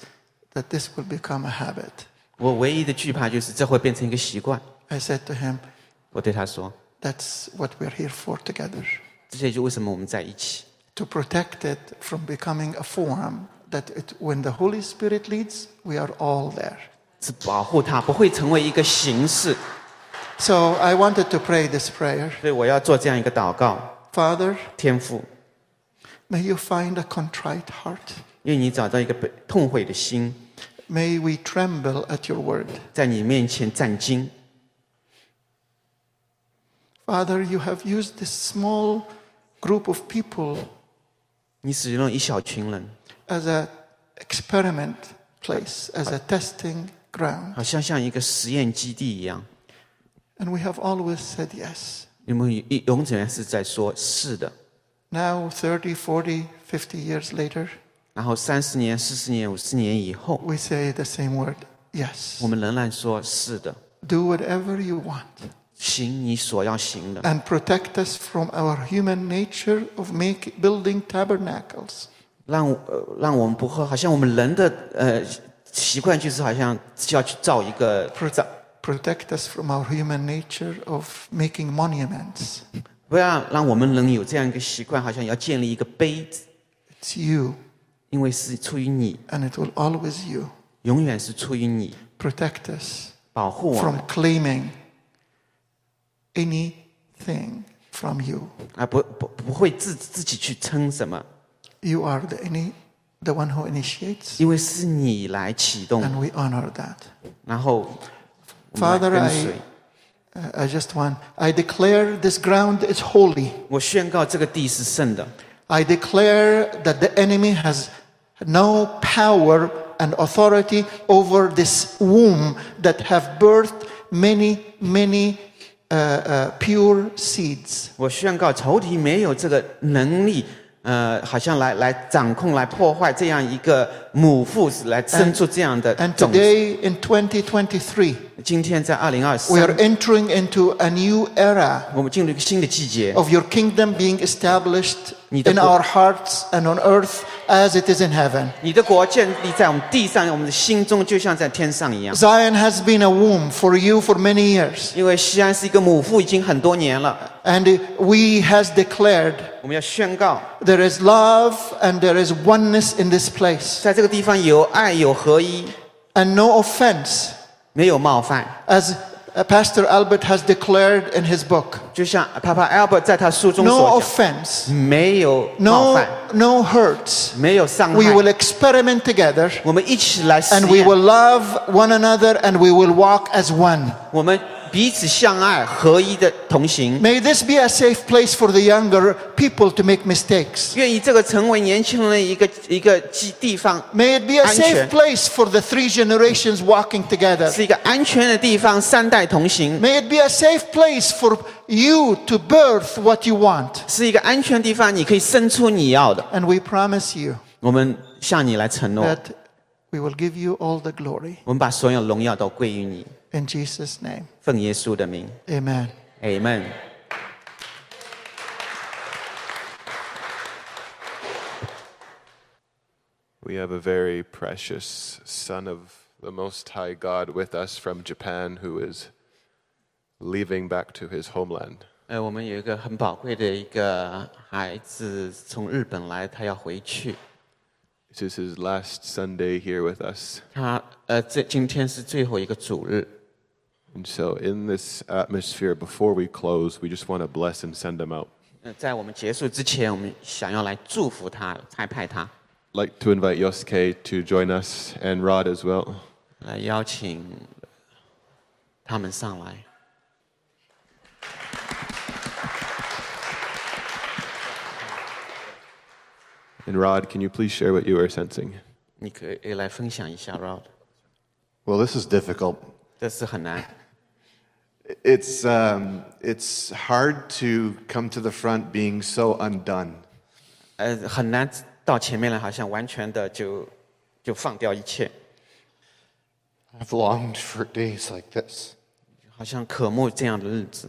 that this will become a habit. 我唯一的惧怕就是这会变成一个习惯。 I said to him, 我对他说， That's what we're here for together. 这些就为什么我们在一起， To protect it from becoming a form that it, when the Holy Spirit leads, we are all there. 是保护它，不会成为一个形式。 So I wanted to pray this prayer. 所以我要做这样一个祷告， Father, 天父， may you find a contrite heart. 愿你找到一个被痛悔的心， May we tremble at your word. 在你面前战惊。 Father, you have used this small group of people 你使用了一小群人， as a experiment place, as a testing ground. 好像像一个实验基地一样。 And we have always said yes. 你们永永远是在说是的， Now, 30, 40, 50 years later, 然后三十年、四十年、五十年以后， we say the same word yes. 我们仍然说是的， Do whatever you want. 行你所要行的， And protect us from our human nature of make, building tabernacles. 让呃让我们不会好像我们人的呃习惯就是好像就要去造一个造， Protect us from our human nature of making monuments. 不要让我们人有这样一个习惯，好像要建立一个碑子， It's you, 因为是出于你， and it will always you. 永远是出于你， Protect us 保护我 from 们， claiming anything from you. 啊不不不会自自己去称什么， You are the, any, the one who initiates, 因为是你来启动， and we honor that. 然后我们来 Father, 跟 I, 随。 uh, I just want, I declare this ground is holy. 我宣告这个地是圣的， I declare that the enemy has no power and authority over this womb that have birthed many, many 呃呃 pure seeds. 我宣告仇敌没有这个能力，呃，好像来来掌控、来破坏这样一个 母父来生出这样的 And 种子。 today in 2023, 今天在二零二 we are 三， entering into a new era 我们进入一个新的季节， of your kingdom being established 你的 in 国- our hearts and on earth as it is in heaven. 你的国建立在我们地上，我们的心中，就像在天上一样。 Zion has been a womb for you for many years. 因为西安是一个母父，已经很多年了， And we has declared 我们要宣告， there is love and there is oneness in this place 在这 个地方有爱，有合一， and no offense 没有冒犯。 as uh, Pastor Albert has declared in his book. 就像 Papa Albert 在他书中 No 所 offense, 讲，没有冒 no, 犯， no hurts. 没有伤 We 害。 will experiment together 我们一起来实 and we 验 will love one another and we will walk as one. 我们 彼此相爱，合一的同行。 May this be a safe place for the younger people to make mistakes. 愿意这个成为年轻人的一个一个基地方， May it be a 安全。 safe place for the three generations walking together. 是一个安全的地方，三代同行， May it be a safe place for you to birth what you want. 是一个安全的地方，你可以生出你要的。 And we promise you 我们向你来承诺， that we will give you all the glory. 我们把所有荣耀都归于你， In Jesus' name, 奉耶稣的名 amen. ，Amen。 We have a very precious Son of the Most High God with us from Japan who is leaving back to his homeland. 呃，我们有一个很宝贵的一个孩子从日本来，他要回去。 This is his last Sunday here with us. 他呃，这今天是最后一个主日， And so, in this atmosphere, before we close, we just want to bless and send him out. 呃，在我们结束之前，我们想要来祝福他，差派他 like to invite Yosuke to join us and Rod as well. 来邀请他们上来。 And Rod, can you please share what you are sensing? 你可以来分享一下 Rod， Well, this is difficult. 这是很难， It's, um, it's hard to come to the front being so undone. 呃，很难到前面来，好像完全的就就放掉一切， I've longed for days like this. 好像渴慕这样的日子。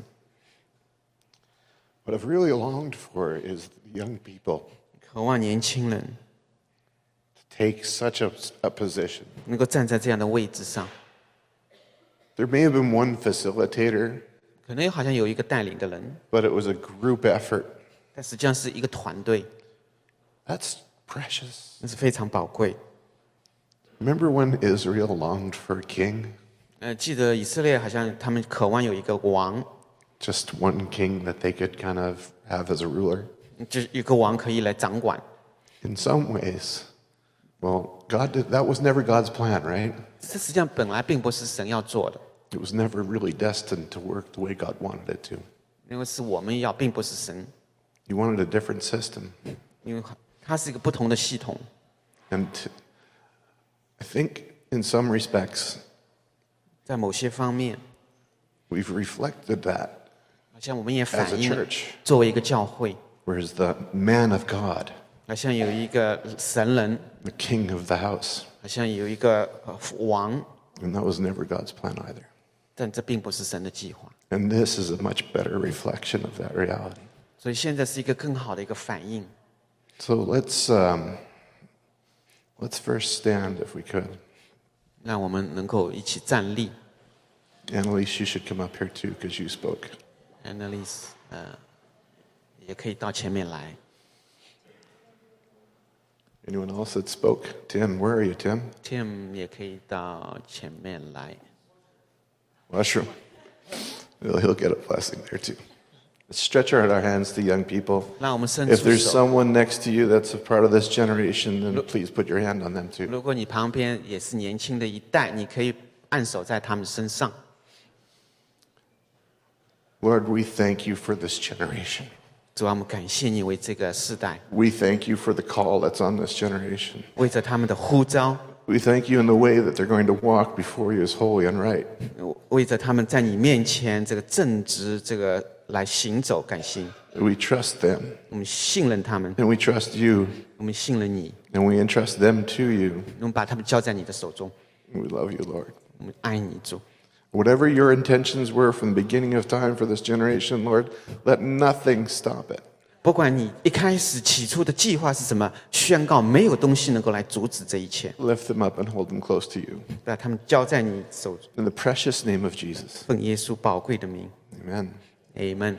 What I've really longed for is the young people. 渴望年轻人 take such a, a position. 能够站在这样的位置上， There may have been one facilitator, 可能好像有一个带领的人， but it was a group effort. 但实际上是一个团队， That's precious. 那是非常宝贵。 Remember when Israel longed for a king? 呃，记得以色列好像他们渴望有一个王， Just one king that they could kind of have as a ruler. 就是一个王可以来掌管。 In some ways, well, God did, that was never God's plan, right? 这实际上本来并不是神要做的， It was never really destined to work the way God wanted it to. 因为是我们要，并不是神， He wanted a different system. 因为它是一个不同的系统。 And I think in some respects, 在某些方面， we've reflected that 好像我们也反 as a 映 church. 作为一个教会， Whereas the man of God, 好像有一个神人， the king of the house, 好像有一个呃王， and that was never God's plan either. 但这并不是神的计划。 And this is a much better reflection of that reality. 所以现在是一个更好的一个反应。 So let's um, let's first stand if we could. 让我们能够一起站立。 Annalise, you should come up here too because you spoke. Annalise，呃，也可以到前面来。 Anyone else that spoke? Tim, where are you, Tim? Tim 也可以到前面来。 Mushroom. He'll, he'll get a blessing there too. Let's stretch out our hands to young people. 让我们伸 If 出 there's 手。 someone next to you that's a part of this generation, then please put your hand on them too. 如果你旁边也是年轻的一代，你可以按手在他们身上。 Lord, we thank you for this generation. 主啊，我们感谢你为这个世代， We thank you for the call that's on this generation. 为着他们的呼召， We thank you in the way that they're going to walk before you as holy and right. 为着他们在你面前这个正直，这个来行走，感谢你。 We trust them 我们信任他们， and we trust you 我们信任你， and we entrust them to you. 我们把他们交在你的手中。 We love you, Lord. 我们爱你，主。 Whatever your intentions were from the beginning of time for this generation, Lord, let nothing stop it. 不管你一开始起初的计划是什么，宣告没有东西能够来阻止这一切， Lift them up and hold them close to you. 把他们交在你手中。 In the precious name of Jesus. 奉耶稣宝贵的名 Amen. ，Amen。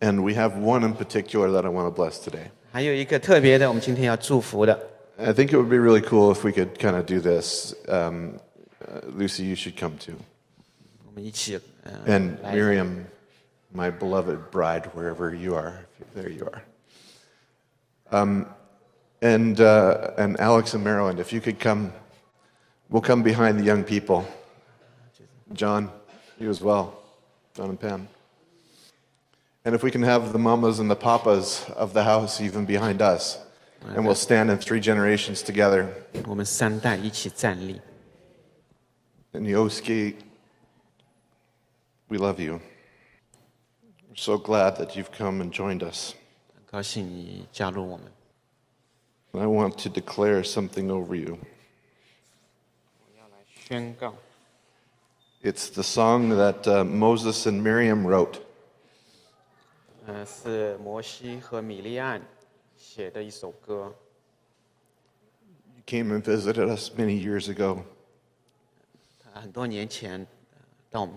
And we have one in particular that I want to bless today. 还有一个特别的，我们今天要祝福的， I think it would be really cool if we could kind of do this. Um, uh, Lucy, you should come too. Uh, and Miriam, my beloved bride, wherever you are, there you are. Um, and, uh, and Alex and Marilyn, if you could come, we'll come behind the young people. John, you as well, John and Pam. And if we can have the mamas and the papas of the house even behind us, and we'll stand in three generations together. 我们三代一起站立。And Yosuke we love you. We're so glad that you've come and joined us. 很高兴你加入我们。 And I want to declare something over you. 宣告， It's the song that uh, Moses and Miriam wrote. 呃，是摩西和米利安写的一首歌。 You came and visited us many years ago. 他很多年前呃到我们，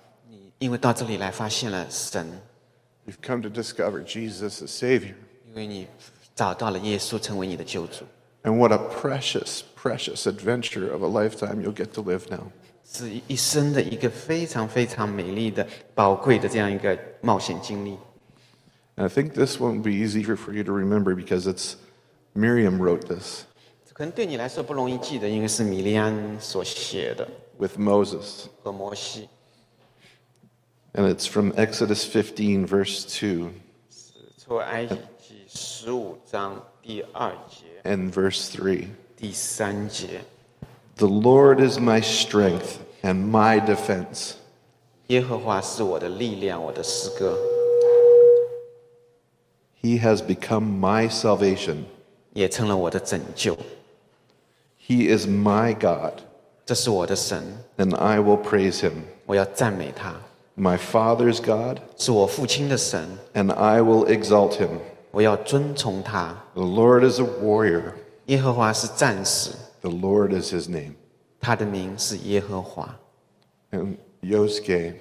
你因为到这里来发现了神， You've come to discover Jesus as Savior. 因为你找到了耶稣成为你的救主， And what a precious, precious adventure of a lifetime you'll get to live now. 是一一生的一个非常非常美丽的、宝贵的这样一个冒险经历。 And I think this won't be easier for you to remember because it's Miriam wrote this 可能对你来说不容易记得，因为是米利安所写的 with Moses. 和摩西。 And it's from Exodus 15, verse 2. 出埃及记十五章 第二节、 and verse 3. 第三节， The Lord is my strength and my defense. 耶和华是我的力量，我的诗歌， He has become my salvation. 也成了我的拯救。 He is my God, 这是我的神， and I will praise him. 我要赞美他， My Father's God, 是我父亲的神， and I will exalt him. 我要尊崇他。 The Lord is a warrior. 耶和华是战士， The Lord is his name. 他的名是耶和华。 And Yosuke,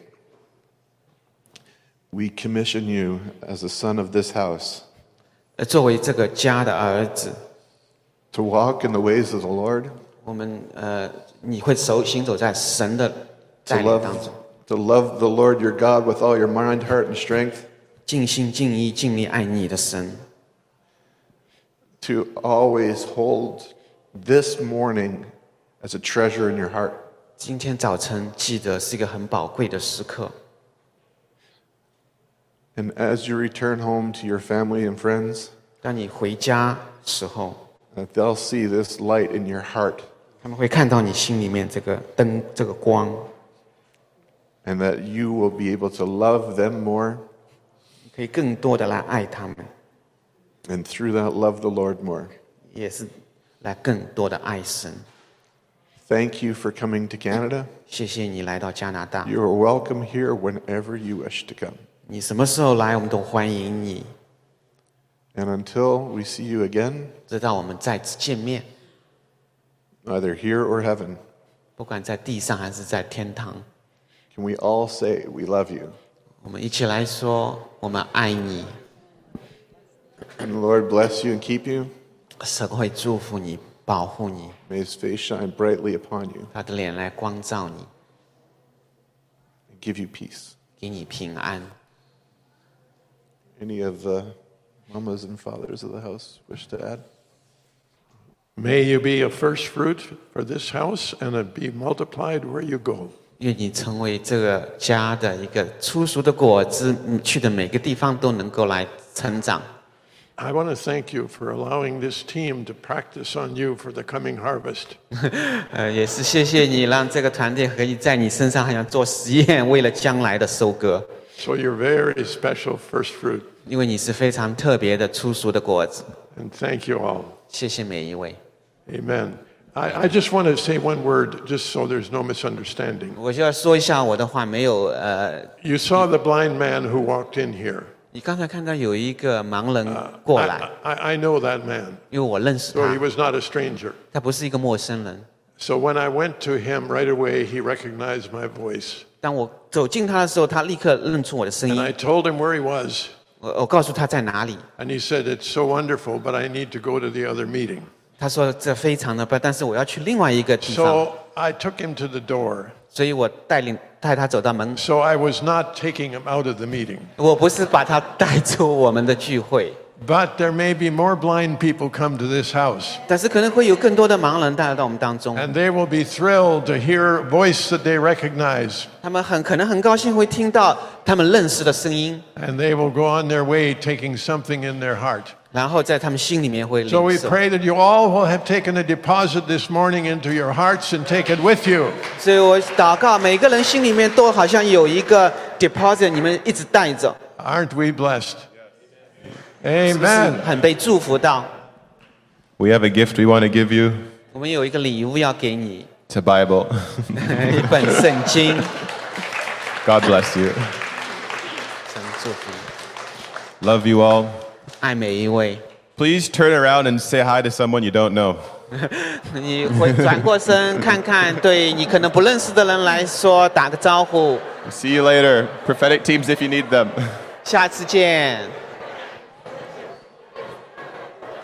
we commission you as the son of this house 而作为这个家的儿子， to walk in the ways of the Lord, 我们呃，你会走行走在神的 to 带领当 love, 中， to love the Lord your God with all your mind, heart, and strength, 尽心尽意尽力爱你的神， to always hold this morning as a treasure in your heart. 今天早晨记得是一个很宝贵的时刻。 And as you return home to your family and friends, 当你回家时候， that they'll see this light in your heart 他们会看到你心里面这个灯，这个光， and that you will be able to love them more 可以更多的来爱他们， and through that love the Lord more. 也是来更多的爱神。 Thank you for coming to Canada. 谢谢你来到加拿大， You are welcome here whenever you wish to come. 你什么时候来，我们都欢迎你。 And until we see you again, 直到我们再次见面， either here or heaven, 不管在地上还是在天堂， can we all say we love you? 我们一起来说，我们爱你。 And the Lord bless you and keep you. 神会祝福你，保护你， May his face shine brightly upon you 他的脸来光照你， and give you peace. 给你平安。 Any of the mamas and fathers of the house wish to add? May you be a first fruit for this house and it be multiplied where you go. 愿你成为这个家的一个出熟的果子，你去的每个地方都能够来成长。 I want to thank you for allowing this team to practice on you for the coming harvest. 呃，也是谢谢你让这个团队可以在你身上好像做实验，为了将来的收割。 So you're very special first fruit. 因为你是非常特别的出熟的果子。 And thank you all. 谢谢每一位。 Amen. I, I just want to say one word just so there's no misunderstanding. 我就要说一下我的话，没有呃， You saw the blind man who walked in here. 你刚才看到有一个盲人过来， I, I, I know that man. 因为我认识 So he 他， was not a stranger. 他不是一个陌生人。 So when I went to him right away, he recognized my voice. 当我走近他的时候，他立刻认出我的声 And I 音。 told him where he was. 我我告诉他在哪里， And he said, It's so wonderful, but I need to go to the other meeting. 他说这非常的棒，但是我要去另外一个地方， So I took him to the door. 所以我带领带他走到门。 So I was not taking him out of the meeting. 我不是把他带出我们的聚会， But there may be more blind people come to this house. 但是可能会有更多的盲人带到我们当中， And they will be thrilled to hear a voice that they recognize. 他们很可能很高兴会听到他们认识的声音， And they will go on their way taking something in their heart. 然后在他们心里面会 So we 领受。 pray that you all will have taken a deposit this morning into your hearts and take it with you. 所以我祷告，每个人心里面都好像有一个 deposit，你们一直带着， Aren't we blessed? 是不是 Amen. 很被祝福到？ We have a gift we want to give you. 我们有一个礼物要给你， It's a Bible. 一本圣经， God bless you. 神祝福你， Love you all. 爱每一位。 Please turn around and say hi to someone you don't know. 你会转过身看看，对你可能不认识的人来说，打个招呼。 See you later. Prophetic teams if you need them. 下次见。